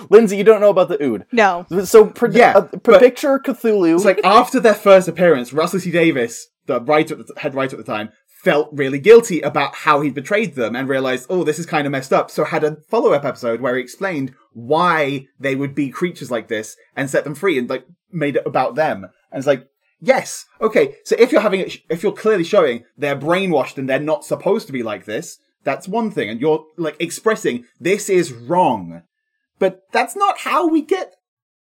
Lindsay, you don't know about the Ood. no. So, pr- Yeah, uh, pr- but- picture Cthulhu. It's like after their first appearance, Russell T Davies, the writer, the head writer at the time, felt really guilty about how he betrayed them and realized, oh, this is kind of messed up. So had a follow up episode where he explained why they would be creatures like this and set them free and like made it about them. And it's like, yes, okay. So if you're having it, if you're clearly showing they're brainwashed and they're not supposed to be like this, that's one thing. And you're like expressing this is wrong. But that's not how we get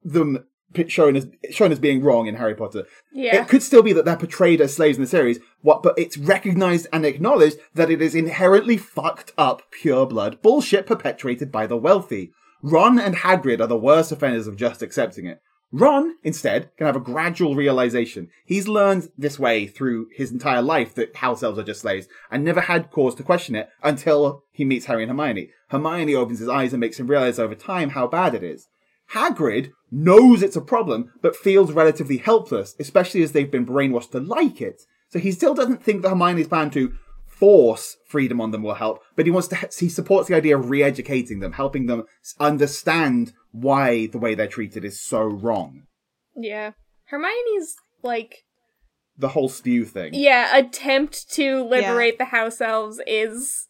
them shown as shown as being wrong in Harry Potter. Yeah. It could still be that they're portrayed as slaves in the series, what but it's recognized and acknowledged that it is inherently fucked up pure blood bullshit perpetuated by the wealthy. Ron and Hagrid are the worst offenders of just accepting it. Ron, instead, can have a gradual realization. He's learned this way through his entire life that house elves are just slaves, and never had cause to question it until he meets Harry and Hermione. Hermione opens his eyes and makes him realize over time how bad it is. Hagrid knows it's a problem, but feels relatively helpless, especially as they've been brainwashed to like it. So he still doesn't think that Hermione's plan to force freedom on them will help, but he wants to, he supports the idea of re-educating them, helping them understand why the way they're treated is so wrong. yeah. Hermione's like The whole spew thing. yeah, attempt to liberate the house elves is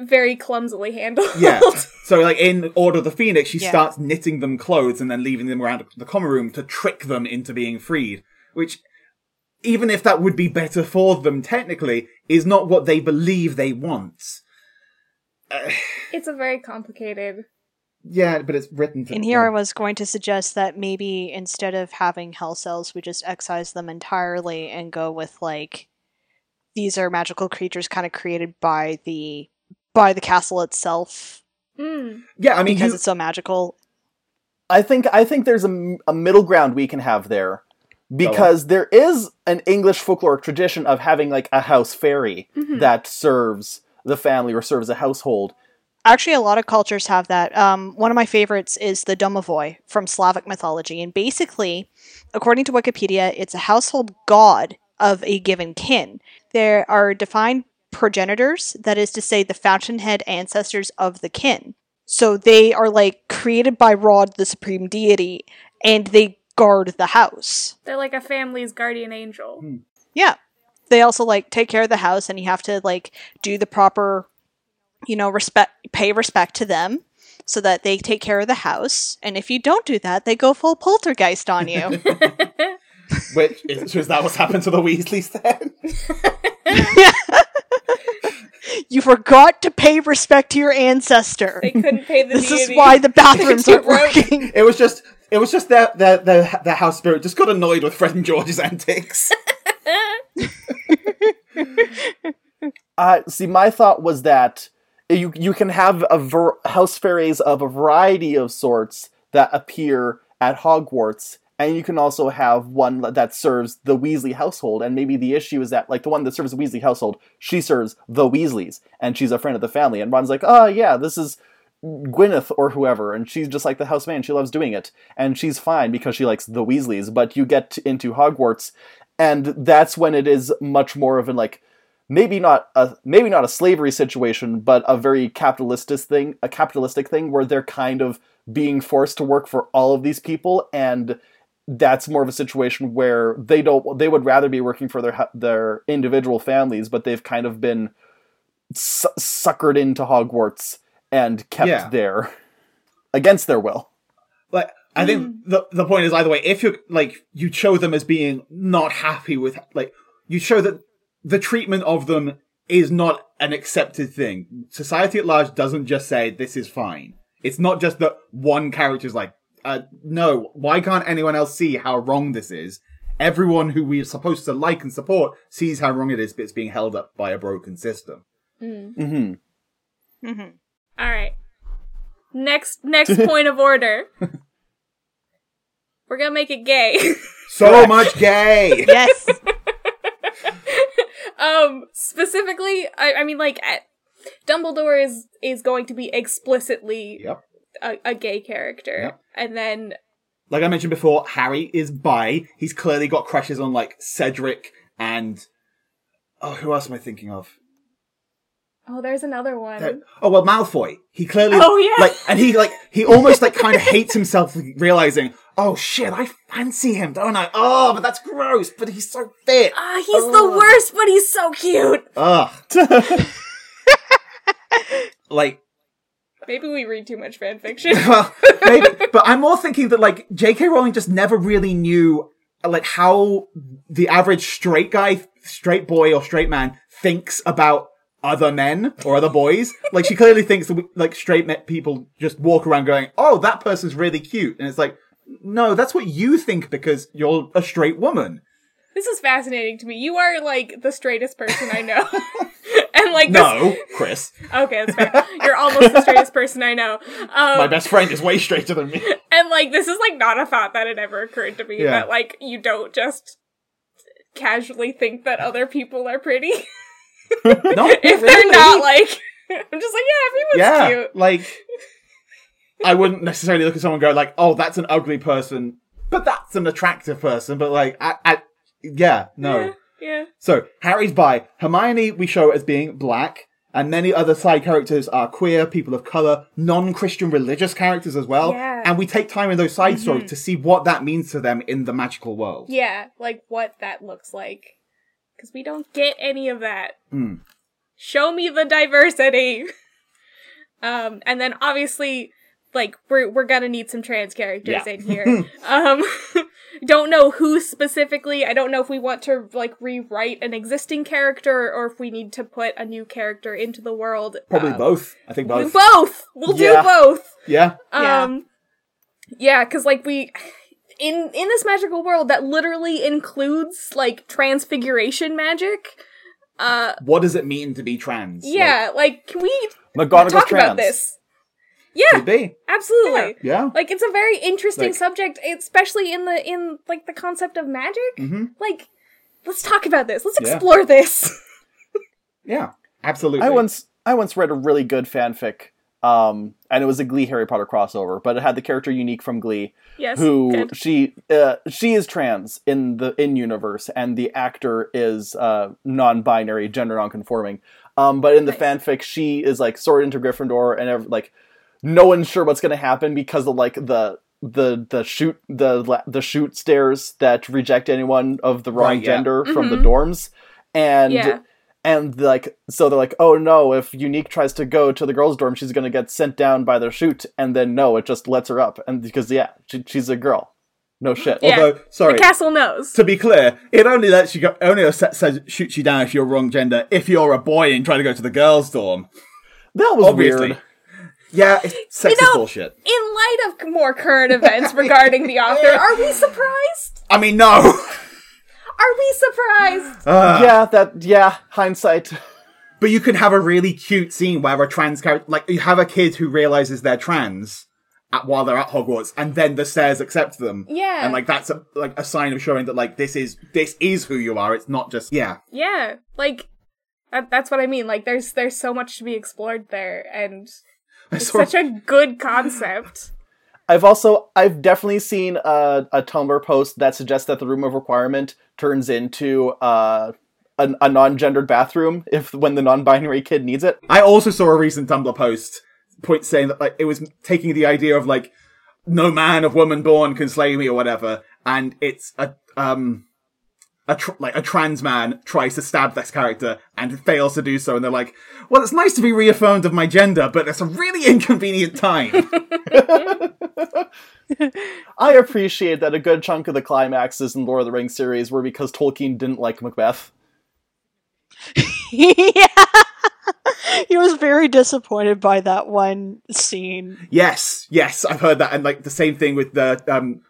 very clumsily handled. Yeah. So, like in Order of the Phoenix, she Yeah. starts knitting them clothes and then leaving them around the common room to trick them into being freed. Which, even if that would be better for them technically, is not what they believe they want. it's a very complicated. Yeah, but it's written to. And here I was going to suggest that maybe instead of having hell cells, we just excise them entirely and go with like these are magical creatures kind of created by the by the castle itself Mm. Yeah, I mean, because you, it's so magical. I think I think there's a, a middle ground we can have there because there is an English folkloric tradition of having like a house fairy Mm-hmm. that serves the family or serves a household. Actually, a lot of cultures have that. Um, one of my favorites is the Domovoi from Slavic mythology. And basically, according to Wikipedia, it's a household god of a given kin. There are defined progenitors, that is to say, the fountainhead ancestors of the kin. So they are like created by Rod, the supreme deity, and they guard the house. They're like a family's guardian angel. Hmm. Yeah. They also like take care of the house and you have to like do the proper you know respect pay respect to them so that they take care of the house and if you don't do that they go full poltergeist on you. Which is, is that what's happened to the Weasleys then? you forgot to pay respect to your ancestor. They couldn't pay the This is why the bathrooms aren't working. It was just it was just that the the the house spirit just got annoyed with Fred and George's antics. Uh, see, my thought was that you you can have a ver- house fairies of a variety of sorts that appear at Hogwarts, and you can also have one that serves the Weasley household. And maybe the issue is that, like, the one that serves the Weasley household, she serves the Weasleys, and she's a friend of the family. And Ron's like, oh yeah, this is Gwyneth or whoever, and she's just like the houseman. She loves doing it, and she's fine because she likes the Weasleys. But you get into Hogwarts, and that's when it is much more of an like maybe not a maybe not a slavery situation, but a very capitalistic thing, a capitalistic thing where they're kind of being forced to work for all of these people, and that's more of a situation where they don't they would rather be working for their their individual families, but they've kind of been su- suckered into Hogwarts and kept Yeah. there against their will. like I think mm. the the point is either way. If you like you show them as being not happy with like you show that the treatment of them is not an accepted thing. Society at large doesn't just say this is fine. It's not just that one character's like, uh, no, why can't anyone else see how wrong this is? Everyone who we're supposed to like and support sees how wrong it is, but it's being held up by a broken system. hmm hmm All right. Next next point of order. We're gonna make it gay. So much gay! Yes. um, specifically, I, I mean, like, at, Dumbledore is is going to be explicitly Yep. A, a gay character, Yep. and then like I mentioned before, Harry is bi. He's clearly got crushes on like Cedric and oh, who else am I thinking of? oh, there's another one. There- oh well, Malfoy. He clearly Oh, yeah. like, and he like he almost like kind of hates himself, realizing, oh shit, I fancy him, don't I? Oh, but that's gross. But he's so fit. Ah, he's the worst, but he's so cute. Ugh. like Maybe we read too much fan fiction. well, maybe, but I'm more thinking that like J.K. Rowling just never really knew like how the average straight guy, straight boy or straight man thinks about other men or other boys. like she clearly thinks that we, like straight people just walk around going, "Oh, that person's really cute," and it's like, no, that's what you think because you're a straight woman. this is fascinating to me. You are like the straightest person I know, and like this. No, Chris, Okay, that's fair. You're almost the straightest person I know. Um, my best friend is way straighter than me. And like this is like not a thought that had ever occurred to me Yeah. that like you don't just casually think that other people are pretty No, if they're not like I'm just like yeah everyone's yeah, cute. like I wouldn't necessarily look at someone and go like, "Oh, that's an ugly person," but that's an attractive person. But like, I, I yeah, no. Yeah, yeah. So Harry's bi. Hermione we show as being black, and many other side characters are queer, people of color, non-Christian religious characters as well. Yeah. And we take time in those side stories to see what that means to them in the magical world. Yeah, like what that looks like. Because we don't get any of that. Hmm. Show me the diversity. um, and then obviously, like we're we're gonna need some trans characters Yeah. in here. um, don't know who specifically. I don't know if we want to like rewrite an existing character or if we need to put a new character into the world. Probably Um, both. I think both. Both. We'll Yeah. do both. Yeah. Yeah. Um yeah, cuz like we in in this magical world that literally includes like transfiguration magic. Uh What does it mean to be trans? yeah, like, can we McGonagall's talk trans. about this? Like, Yeah, could be. absolutely. Yeah. Like it's a very interesting Like- subject, especially in the in like the concept of magic. hmm Like let's talk about this. Let's Yeah. explore this. Yeah. Absolutely. I once I once read a really good fanfic Um, and it was a Glee Harry Potter crossover, but it had the character unique from Glee, Yes. who good. she uh, she is trans in the in universe, and the actor is uh, non-binary, gender non-conforming. Um, but in the Nice. fanfic, she is like sorted into Gryffindor, and ev- like no one's sure what's going to happen because of like the the the shoot the the shoot stairs that reject anyone of the wrong Right, yeah. gender from the Mhm. dorms, and Yeah. and like so they're like oh no if unique tries to go to the girls dorm she's going to get sent down by the shoot and then no it just lets her up and because yeah she, she's a girl no shit Yeah. Although, sorry, The castle knows. to be clear, it only lets you go, only says shoots you down if you're wrong gender. If you're a boy and try to go to the girls' dorm, that was obviously. weird yeah, it's sexist know- bullshit. In light of more current events regarding the author, are we surprised? I mean, no. Are we surprised? Ugh. yeah that yeah hindsight But you could have a really cute scene where a trans character, like you have a kid who realizes they're trans at, while they're at Hogwarts, and then the stairs accept them. Yeah. and like that's a like a sign of showing that like this is this is who you are. It's not just yeah. Yeah, like that, that's what I mean. Like there's there's so much to be explored there, and I it's such a good concept. i've also i've definitely seen a, a tumblr post that suggests that the room of requirement turns into uh a, a non-gendered bathroom if when the non-binary kid needs it I also saw a recent Tumblr post point saying that like it was taking the idea of like no man of woman born can slay me or whatever, and it's a um a tr- like a trans man tries to stab this character and fails to do so, and they're like, "Well, it's nice to be reaffirmed of my gender, but it's a really inconvenient time." I appreciate that a good chunk of the climaxes in Lord of the Rings series were because Tolkien didn't like Macbeth. yeah. he was very disappointed by that one scene. yes, yes, I've heard that, and like the same thing with the um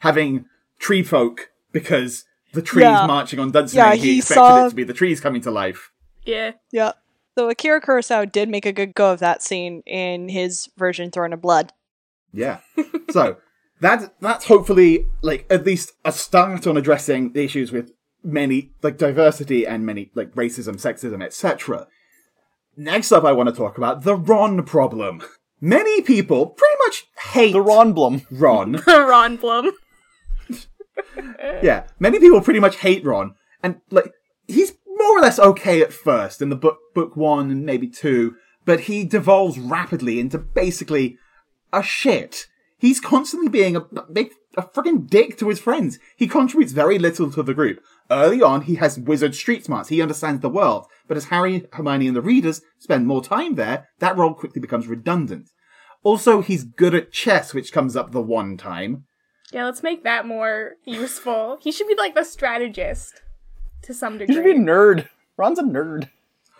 having tree folk because the trees Yeah. marching on Dunsinane, Yeah, he, he expected saw- it to be the trees coming to life. Yeah, Yeah. So Akira Kurosawa did make a good go of that scene in his version Throne of Blood. Yeah. so that that's hopefully like at least a start on addressing the issues with many like diversity and many like racism, sexism, etc. Next up, I want to talk about the Ron problem. Many people pretty much hate The Ron Blum. Ron. Ron Blum. yeah, many people pretty much hate Ron, and like he's more or less okay at first in the book book one and maybe two, but he devolves rapidly into basically a shit. He's constantly being a big a freaking dick to his friends. He contributes very little to the group. Early on, he has wizard street smarts. He understands the world. But as Harry, Hermione, and the readers spend more time there, that role quickly becomes redundant. Also, he's good at chess, which comes up the one time. Yeah, let's make that more useful. He should be like the strategist to some degree. He should be a nerd. Ron's a nerd.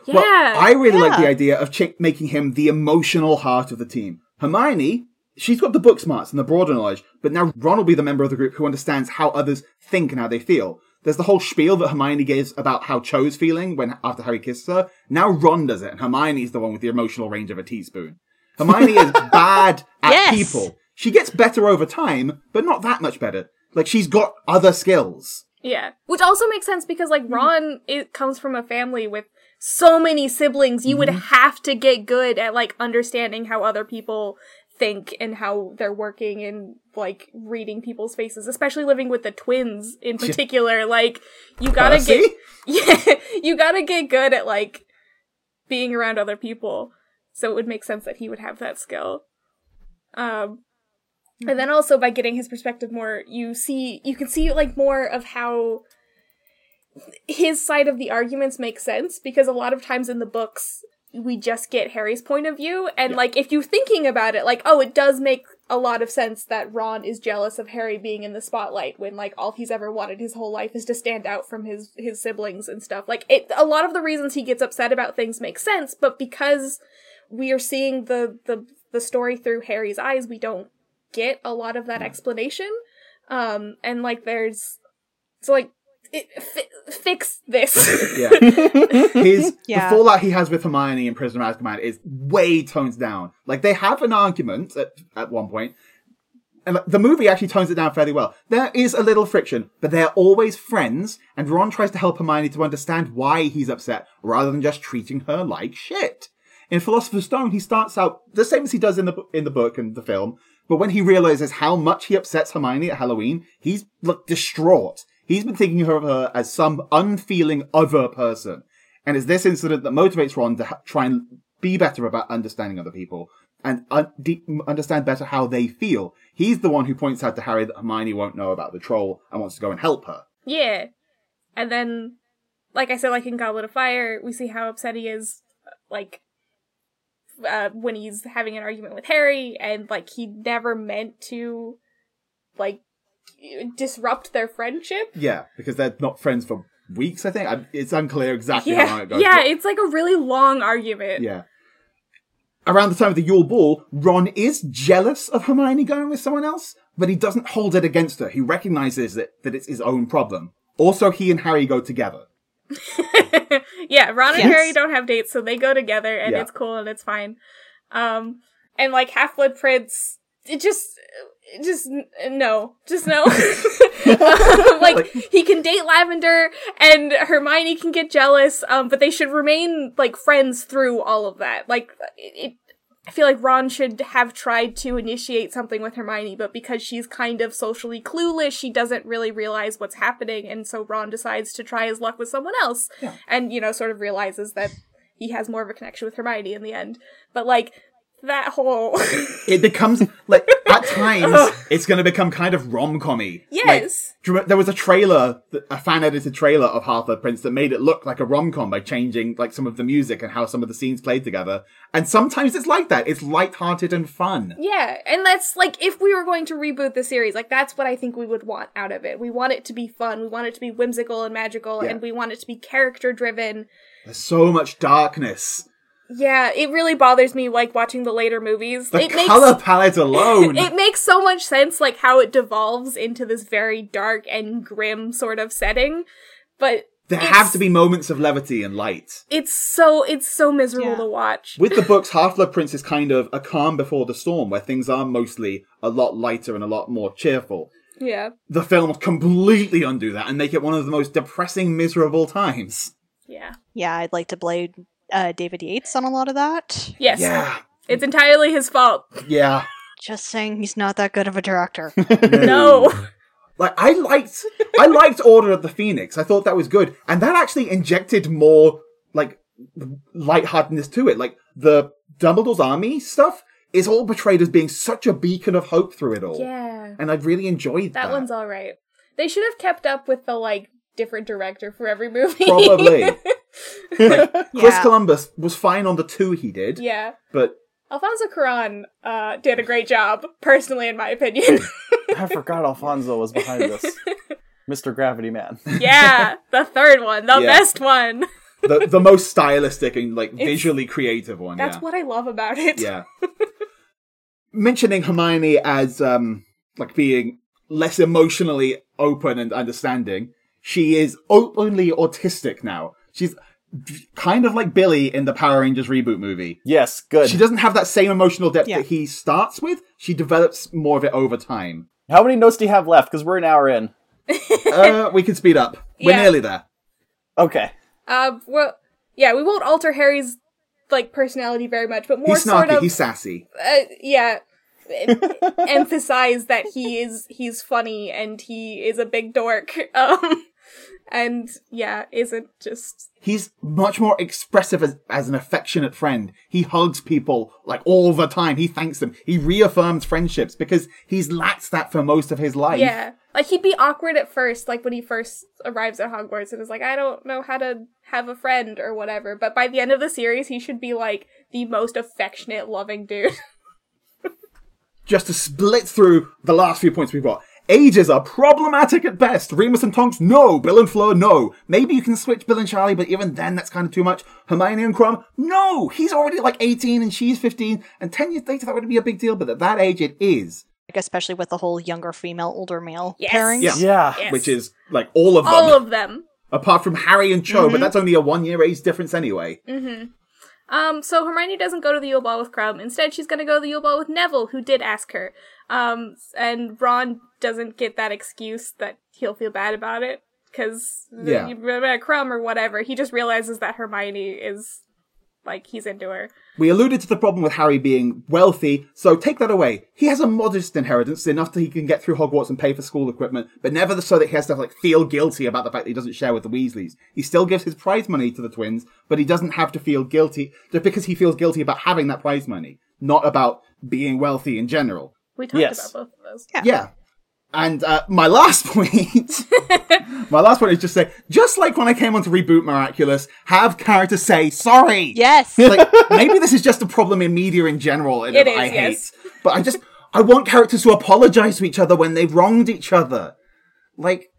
yeah, Well, I really like the idea of ch- making him the emotional heart of the team. Hermione, she's got the book smarts and the broader knowledge, but now Ron will be the member of the group who understands how others think and how they feel. There's the whole spiel that Hermione gives about how Cho's feeling when after Harry kisses her. Now Ron does it, and Hermione's the one with the emotional range of a teaspoon. Hermione is bad at Yes. people. She gets better over time, but not that much better. Like she's got other skills. yeah. Which also makes sense because like Ron it comes from a family with so many siblings. You would have to get good at like understanding how other people think and how they're working and like reading people's faces, especially living with the twins in particular. Like you gotta Percy? get yeah, you gotta get good at like being around other people. So it would make sense that he would have that skill. Um and then also by getting his perspective more, you see you can see like more of how his side of the arguments make sense because a lot of times in the books we just get Harry's point of view. And like if you're thinking about it like oh it does make a lot of sense that Ron is jealous of Harry being in the spotlight when like all he's ever wanted his whole life is to stand out from his his siblings and stuff. Like it a lot of the reasons he gets upset about things make sense but because we are seeing the the the story through Harry's eyes we don't get a lot of that explanation um and like there's so like it, fi- fix this Yeah. His Yeah. the fallout he has with Hermione in Prisoner of Azkaban is way toned down. Like they have an argument at, at one point, and like, the movie actually tones it down fairly well. There is a little friction, but they're always friends, and Ron tries to help Hermione to understand why he's upset, rather than just treating her like shit. In Philosopher's Stone, he starts out the same as he does in the in the book and the film, but when he realizes how much he upsets Hermione at Halloween, he's like distraught. He's been thinking of her as some unfeeling other person, and it's this incident that motivates Ron to ha- try and be better about understanding other people and un- de- understand better how they feel. He's the one who points out to Harry that Hermione won't know about the troll and wants to go and help her. Yeah. And then, like I said, like in Goblet of Fire, we see how upset he is, like, uh, when he's having an argument with Harry, and, like, he never meant to, like, disrupt their friendship. Yeah, because they're not friends for weeks. I think I, it's unclear exactly how long it goes. yeah, it's like a really long argument. yeah. Around the time of the Yule Ball, Ron is jealous of Hermione going with someone else, but he doesn't hold it against her. He recognizes that, that it's his own problem. Also, he and Harry go together. yeah, Ron and Yes. Harry don't have dates, so they go together, and Yeah. it's cool and it's fine. Um, and like Half Blood Prince, it just, it just no, just no. like, Like- he can date Lavender, and Hermione can get jealous. Um, but they should remain like friends through all of that. Like, it. I feel like Ron should have tried to initiate something with Hermione, but because she's kind of socially clueless, she doesn't really realize what's happening, and so Ron decides to try his luck with someone else. And, you know, sort of realizes that he has more of a connection with Hermione in the end. But like that whole It becomes like at times it's going to become kind of rom-commy. Yes. do you remember- there was a trailer, a fan-edited trailer of Half Blood Prince that made it look like a rom-com by changing like some of the music and how some of the scenes played together. And sometimes it's like that. It's light-hearted and fun. Yeah, and that's like if we were going to reboot the series, like that's what I think we would want out of it. We want it to be fun, we want it to be whimsical and magical, Yeah. and we want it to be character driven. There's so much darkness. Yeah, it really bothers me like watching the later movies. The it makes color palette alone. it makes so much sense like how it devolves into this very dark and grim sort of setting. But there have to be moments of levity and light. it's so it's so miserable Yeah. to watch. With the books, Half Blood Prince is kind of a calm before the storm, where things are mostly a lot lighter and a lot more cheerful. yeah. The film completely undo that and make it one of the most depressing, miserable times. Yeah. Yeah, I'd like to blame uh, David Yates on a lot of that. Yes. Yeah, It's entirely his fault. yeah. Just saying he's not that good of a director. No. Like I liked, I liked Order of the Phoenix. I thought that was good, and that actually injected more like lightheartedness to it. Like the Dumbledore's army stuff is all portrayed as being such a beacon of hope through it all. yeah. and I really enjoyed that. That one's all right. They should have kept up with the like different director for every movie. probably. like, Chris Yeah. Columbus was fine on the two he did, yeah. but Alfonso Cuarón uh, did a great job, personally, in my opinion. I forgot Alfonso was behind this. Mr. Gravity Man. yeah, the third one, the Yeah. best one. the the most stylistic and like visually creative one. That's yeah. what I love about it. yeah. Mentioning Hermione as um like being less emotionally open and understanding, she is openly autistic now. She's kind of like Billy in the Power Rangers reboot movie. Yes, good. She doesn't have that same emotional depth Yeah. that he starts with. She develops more of it over time. How many notes do you have left? Because we're an hour in. Uh, we can speed up. We're Yeah. nearly there. Okay. Uh, well, yeah, we won't alter Harry's like personality very much, but more He's snarky. sort of He's sassy. uh, yeah emphasize that he is he's funny and he is a big dork um and yeah isn't just He's much more expressive as, as an affectionate friend. He hugs people like all the time. He thanks them. He reaffirms friendships because he's lacked that for most of his life. yeah like he'd be awkward at first like when he first arrives at hogwarts and is like i don't know how to have a friend or whatever but by the end of the series he should be like the most affectionate loving dude Just to split through the last few points we've got. Ages are problematic at best. Remus and Tonks, no. Bill and Fleur, no. Maybe you can switch Bill and Charlie, but even then, that's kind of too much. Hermione and Krum, no. He's already like 18 and she's 15, and 10 years later, that wouldn't be a big deal, but at that age, it is. Like, especially with the whole younger female, older male Yes. pairing. Yeah. Yeah. Yes. Which is like all of them. all of them apart from Harry and Cho, but that's only a one year age difference anyway. Um, so Hermione doesn't go to the Yule Ball with Krum. Instead, she's gonna go to the Yule Ball with Neville, who did ask her. Um, and Ron doesn't get that excuse that he'll feel bad about it, because Yeah. Krum or whatever, he just realizes that Hermione is, like he's into her. We alluded to the problem with Harry being wealthy, so take that away. He has a modest inheritance, enough that he can get through Hogwarts and pay for school equipment, but never so that he has to like feel guilty about the fact that he doesn't share with the Weasleys. He still gives his prize money to the twins, but he doesn't have to feel guilty just because he feels guilty about having that prize money, not about being wealthy in general. We talked Yes. about both of those. Yeah. And uh, my last point, my last point is just say, just like when I came on to reboot Miraculous, have characters say sorry. Yes. like maybe this is just a problem in media in general and It I hate. yes. But I just I want characters to apologize to each other when they've wronged each other. Like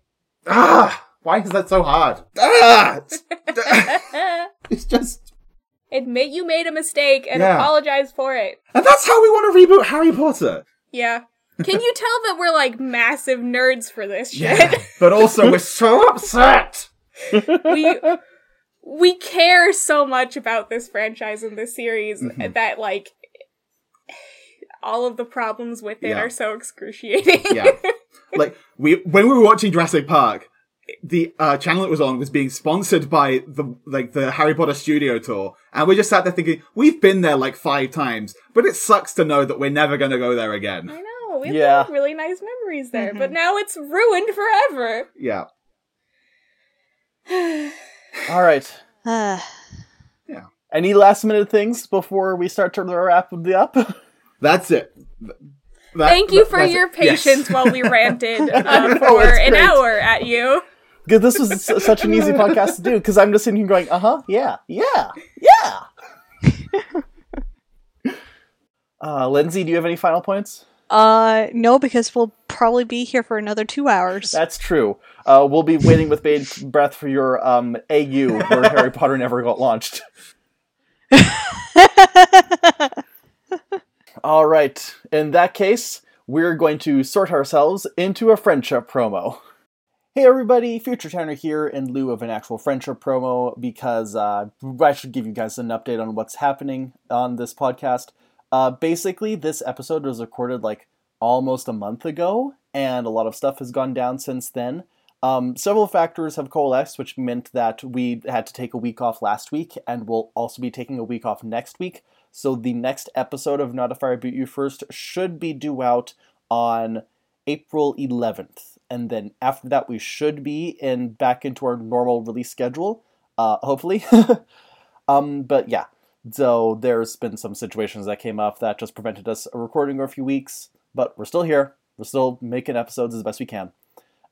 ah, why is that so hard? Ah, it's, it's just Admit you made a mistake and Yeah. apologize for it. and that's how we want to reboot Harry Potter. Yeah. Can you tell that we're like massive nerds for this shit? Yeah, but also we're so upset. we we care so much about this franchise and this series Mm-hmm. that like all of the problems with it Yeah. are so excruciating. Yeah. like we when we were watching Jurassic Park, the uh, channel it was on was being sponsored by the like the Harry Potter studio tour, and we just sat there thinking we've been there like five times, but it sucks to know that we're never going to go there again. I know. We have Yeah. like, really nice memories there, but now it's ruined forever. Yeah, All right. Uh, yeah, Any last minute things before we start to wrap it up? that's it. That- Thank you that- for your it. Yes. patience while we ranted uh, for it's an great. hour at you. Because this was s- such an easy podcast to do. Because I'm just sitting here going, uh huh, yeah, yeah, yeah. uh, Lindsay, do you have any final points? Uh, no, because we'll probably be here for another two hours. That's true. Uh, we'll be waiting with bated breath for your um, AU, where Harry Potter never got launched. All right. In that case, we're going to sort ourselves into a friendship promo. Hey everybody, Future Tanner here in lieu of an actual friendship promo because uh, I should give you guys an update on what's happening on this podcast. Uh, basically, this episode was recorded like almost a month ago, and a lot of stuff has gone down since then. Um, several factors have coalesced, which meant that we had to take a week off last week, and we'll also be taking a week off next week. So the next episode of Not If I Reboot You First should be due out on April 11th, and then after that we should be in back into our normal release schedule, uh, hopefully. um, but yeah, so there's been some situations that came up that just prevented us recording for a few weeks, but we're still here. We're still making episodes as best we can.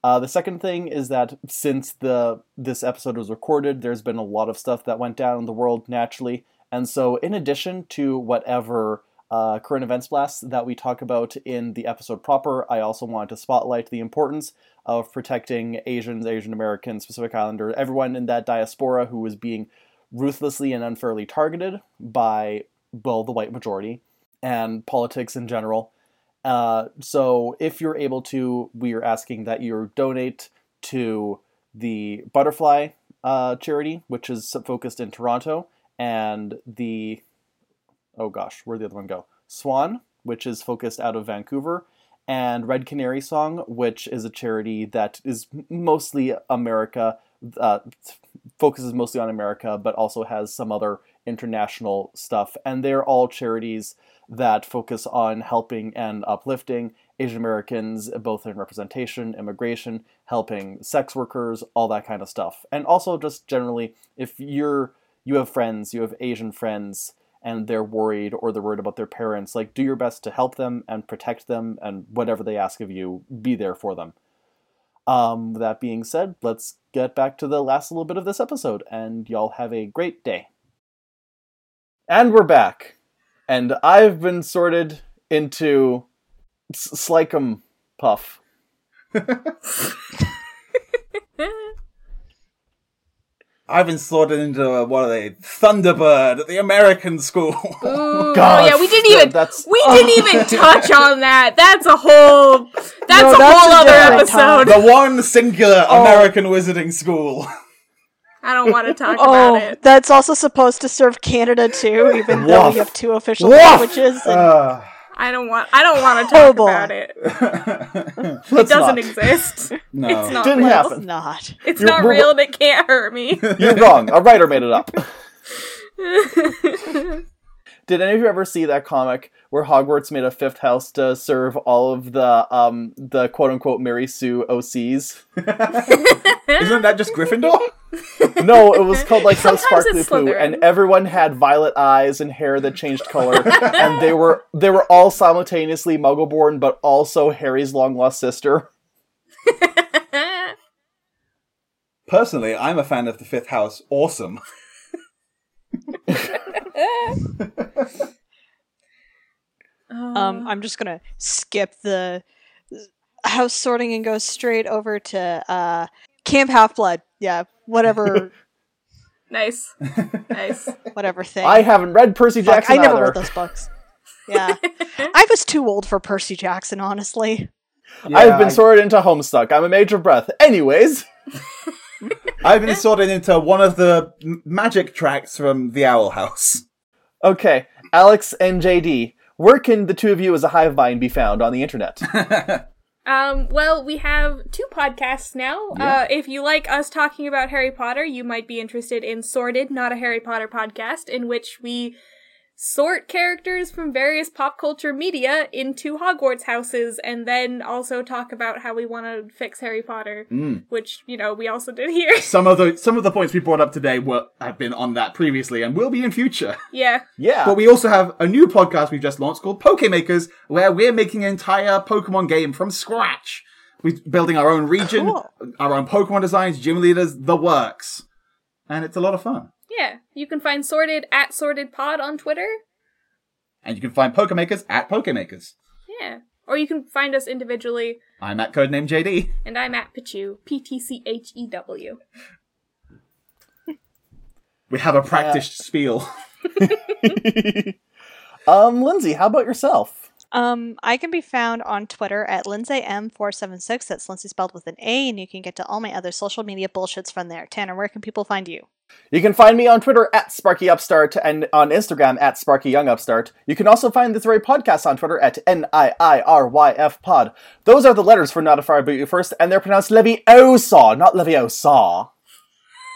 Uh, the second thing is that since the this episode was recorded, there's been a lot of stuff that went down in the world naturally, and so in addition to whatever uh, current events blasts that we talk about in the episode proper, I also wanted to spotlight the importance of protecting Asians, Asian Americans, Pacific Islanders, everyone in that diaspora who was being ruthlessly and unfairly targeted by, well, the white majority and politics in general. Uh, so if you're able to, we are asking that you donate to the Butterfly uh, charity, which is focused in Toronto, and the oh gosh, where'd the other one go? Swan, which is focused out of Vancouver, and Red Canary Song, which is a charity that is mostly America, uh, focuses mostly on America, but also has some other international stuff. And they're all charities that focus on helping and uplifting Asian Americans, both in representation, immigration, helping sex workers, all that kind of stuff. And also just generally, if you're you have friends, you have Asian friends, and they're worried or they're worried about their parents, like do your best to help them and protect them and whatever they ask of you, be there for them. Um, that being said, let's get back to the last little bit of this episode, and y'all have a great day. And we're back. And I've been sorted into S- Slikum Puff. I've been sorted into uh, what are they? Thunderbird at the American school. Ooh, God, oh yeah, we didn't even that's- we didn't even touch on that. That's a whole that's No, a that's whole a other different episode. the one singular American wizarding school. I don't want to talk Oh, about it. that's also supposed to serve Canada too, even though we have two official Woof. languages. And Uh, I don't want I don't want to Oh, talk boy. about it. It doesn't not. exist. no. It's not Didn't real. happen. it's not. It's You're- not real and it can't hurt me. You're wrong. A writer made it up. Did any of you ever see that comic where Hogwarts made a fifth house to serve all of the um the quote unquote Mary Sue OCs? Isn't that just Gryffindor? No, it was called like some sparkly poo, and everyone had violet eyes and hair that changed color, and they were they were all simultaneously Muggleborn, but also Harry's long lost sister. Personally, I'm a fan of the Fifth House. Awesome. Um, I'm just gonna skip the house sorting and go straight over to uh, Camp Half Blood. Yeah, whatever, nice, nice. whatever thing. I haven't read Percy Fuck, Jackson I never either. read those books. Yeah, I was too old for Percy Jackson, honestly. I've been sorted into Homestuck. I'm a major breath. Anyways, I've been sorted into one of the magic tracks from the Owl House. okay, Alex and JD, where can the two of you as a hive mind be found on the internet? Um, well, we have two podcasts now. Uh, if you like us talking about Harry Potter, you might be interested in Sorted, not a Harry Potter podcast, in which we sort characters from various pop culture media into Hogwarts houses, and then also talk about how we want to fix Harry Potter, hmm. which you know we also did here. Some of the some of the points we brought up today were have been on that previously and will be in future. yeah. Yeah. But we also have a new podcast we've just launched called Pokemakers, where we're making an entire Pokemon game from scratch. We're building our own region, Cool. our own Pokemon designs, gym leaders, the works. And it's a lot of fun. Yeah, you can find Sorted at Sorted Pod on Twitter. And you can find Pokemakers at Pokemakers. Yeah. Or you can find us individually, I'm at codename JD. and I'm at Pichu, P T C H E W. We have a practiced spiel. um, Lindsay, how about yourself? Um, I can be found on Twitter at LindsayM476. That's Lindsay spelled with an A, and you can get to all my other social media bullshits from there. Tanner, where can people find you? You can find me on Twitter at SparkyUpstart and on Instagram at SparkyYoungUpstart. You can also find this very podcast on Twitter at N-I-I-R-Y-F pod. Those are the letters for Not If I Reboot You First, and they're pronounced Leviosa, not Leviosa.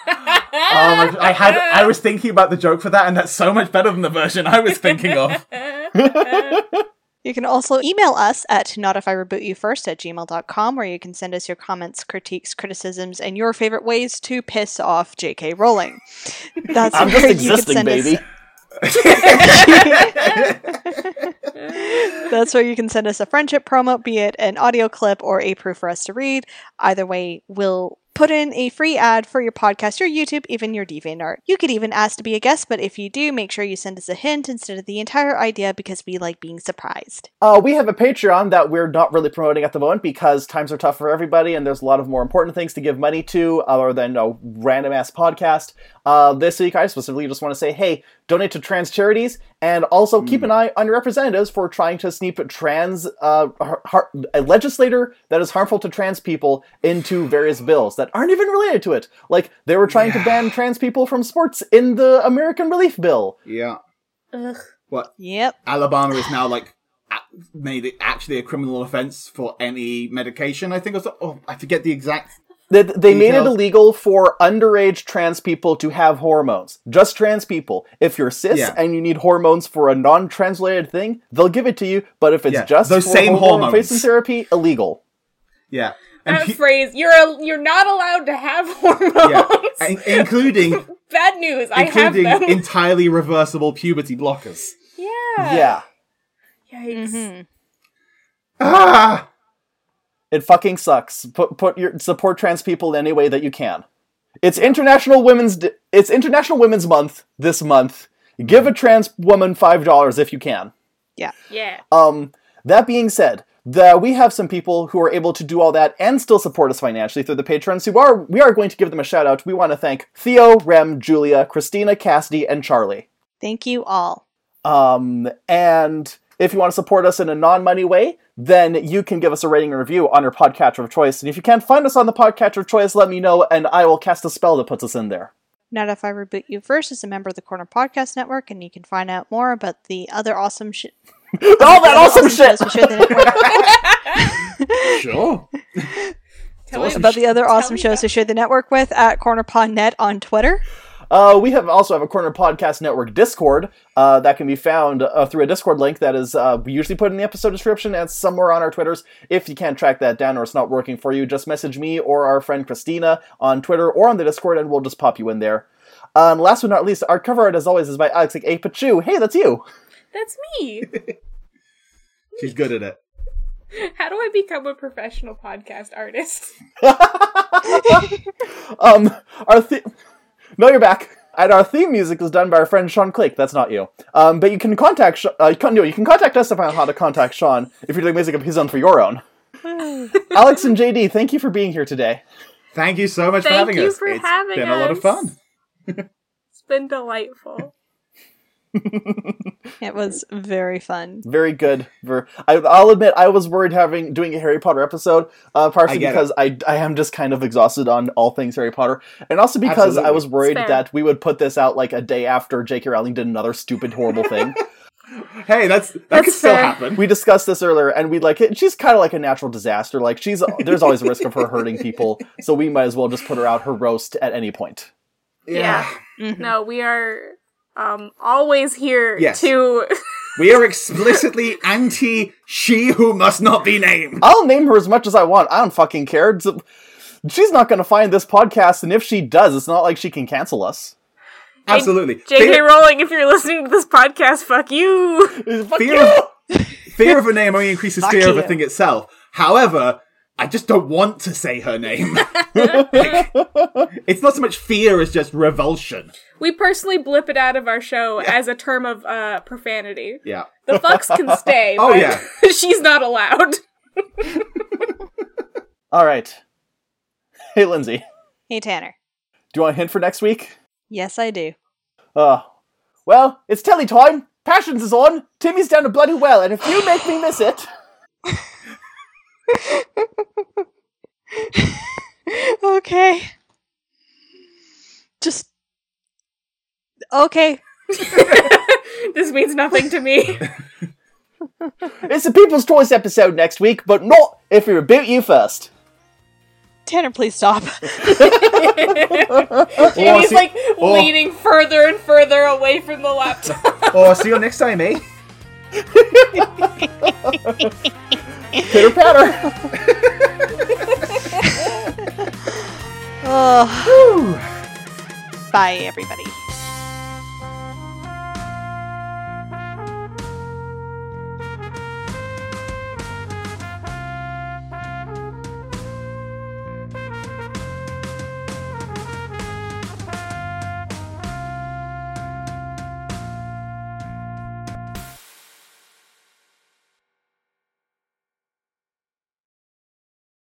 Oh I, I had I was thinking about the joke for that, and that's so much better than the version I was thinking of. You can also email us at notifirebootyoufirst at gmail.com where you can send us your comments, critiques, criticisms, and your favorite ways to piss off J.K. Rowling. That's I'm where you can send baby. us That's where you can send us a friendship promo, be it an audio clip or a proof for us to read. Either way, we'll put in a free ad for your podcast, your YouTube, even your DeviantArt. You could even ask to be a guest, but if you do, make sure you send us a hint instead of the entire idea because we like being surprised. Uh, we have a Patreon that we're not really promoting at the moment because times are tough for everybody, and there's a lot of more important things to give money to other than a random ass podcast. Uh, this week, I specifically just want to say, hey, donate to trans charities, and also keep an eye on your representatives for trying to sneak trans uh, har- har- a legislator that is harmful to trans people into various bills that aren't even related to it. Like they were trying to ban trans people from sports in the American Relief Bill. Yeah. Ugh. What? Yep. Alabama is now like made it actually a criminal offense for any medication. I think it was. Oh, I forget the exact. They, they made it illegal for underage trans people to have hormones. Just trans people. If you're cis Yeah. and you need hormones for a non-translated thing, they'll give it to you. But if it's Yeah, just those for same hormone hormones. replacement therapy, illegal. Yeah. And That pe- phrase, you're a, you're not allowed to have hormones. yeah, in- including Bad news, I have including them. entirely reversible puberty blockers. yeah. yeah, Yikes. Mhm. Ah, it fucking sucks. Put put your support trans people any way that you can. It's International Women's D- It's International Women's Month this month. Give a trans woman five dollars if you can. Yeah. Yeah. Um, that being said, the, we have some people who are able to do all that and still support us financially through the patrons. Who are we are going to give them a shout out. We want to thank Theo, Rem, Julia, Christina, Cassidy, and Charlie. Thank you all. Um, and if you want to support us in a non-money way, then you can give us a rating and review on your podcatcher of choice. And if you can't find us on the podcatcher of choice, let me know, and I will cast a spell that puts us in there. Not If I Reboot You First is a member of the Corner Podcast Network, and you can find out more about the other awesome shit. all that awesome shit. shows we share the network- sure. Tell me about the other awesome shows about- we share the network with at CornerPodNet on Twitter. Uh, we have also have a Corner Podcast Network Discord uh, that can be found uh, through a Discord link that is uh, we usually put in the episode description and somewhere on our Twitters. If you can't track that down or it's not working for you, just message me or our friend Christina on Twitter or on the Discord, and we'll just pop you in there. And last but not least, our cover art, as always, is by Alex like Apachu. Hey, that's you. That's me. She's good at it. How do I become a professional podcast artist? um, our no, you're back. And our theme music is done by our friend Sean Click. That's not you. Um, but you can contact Sh- uh, you can, no, you can contact us to find out how to contact Sean if you're doing music of his own for your own. Alex and JD, thank you for being here today. Thank you so much for having you us. for It's having been a lot of fun. It's been delightful. It was very fun. Very good. Ver- I, I'll admit I was worried having doing a Harry Potter episode, uh, partially I get because I I am just kind of exhausted on all things Harry Potter, and also because I was worried that we would put this out like a day after J.K. Rowling did another stupid horrible thing. Hey, that's that That's could still fair. happen. we discussed this earlier and we like it she's kind of like a natural disaster like she's there's always a risk of her hurting people so we might as well just put her out her roast at any point Yeah. Mhm. No, we are um always here Yes. to we are explicitly anti she who must not be named. i'll name her as much as i want i don't fucking care It's- she's not going to find this podcast and if she does it's not like she can cancel us Absolutely. J.K. Fear, Rowling, if you're listening to this podcast, fuck you. Fuck fear, you! of, fear of a name only increases Fuck fear of a thing itself. However, I just don't want to say her name. Like, it's not so much fear as just revulsion. We personally blip it out of our show as a term of uh profanity. Yeah. The fucks can stay. Oh, but yeah. she's not allowed. all right hey lindsay Hey, Tanner. do you want a hint for next week Yes, I do. uh well it's telly time passions is on timmy's down a bloody well and if you make me miss it okay. Just. Okay. this means nothing to me. it's a people's choice episode next week but not if we reboot you first Tanner, please stop. Oh, and he's see- like oh. leaning further and further away from the laptop. Oh, I'll see you next time, eh? Pitter patter oh, Woo. bye, everybody.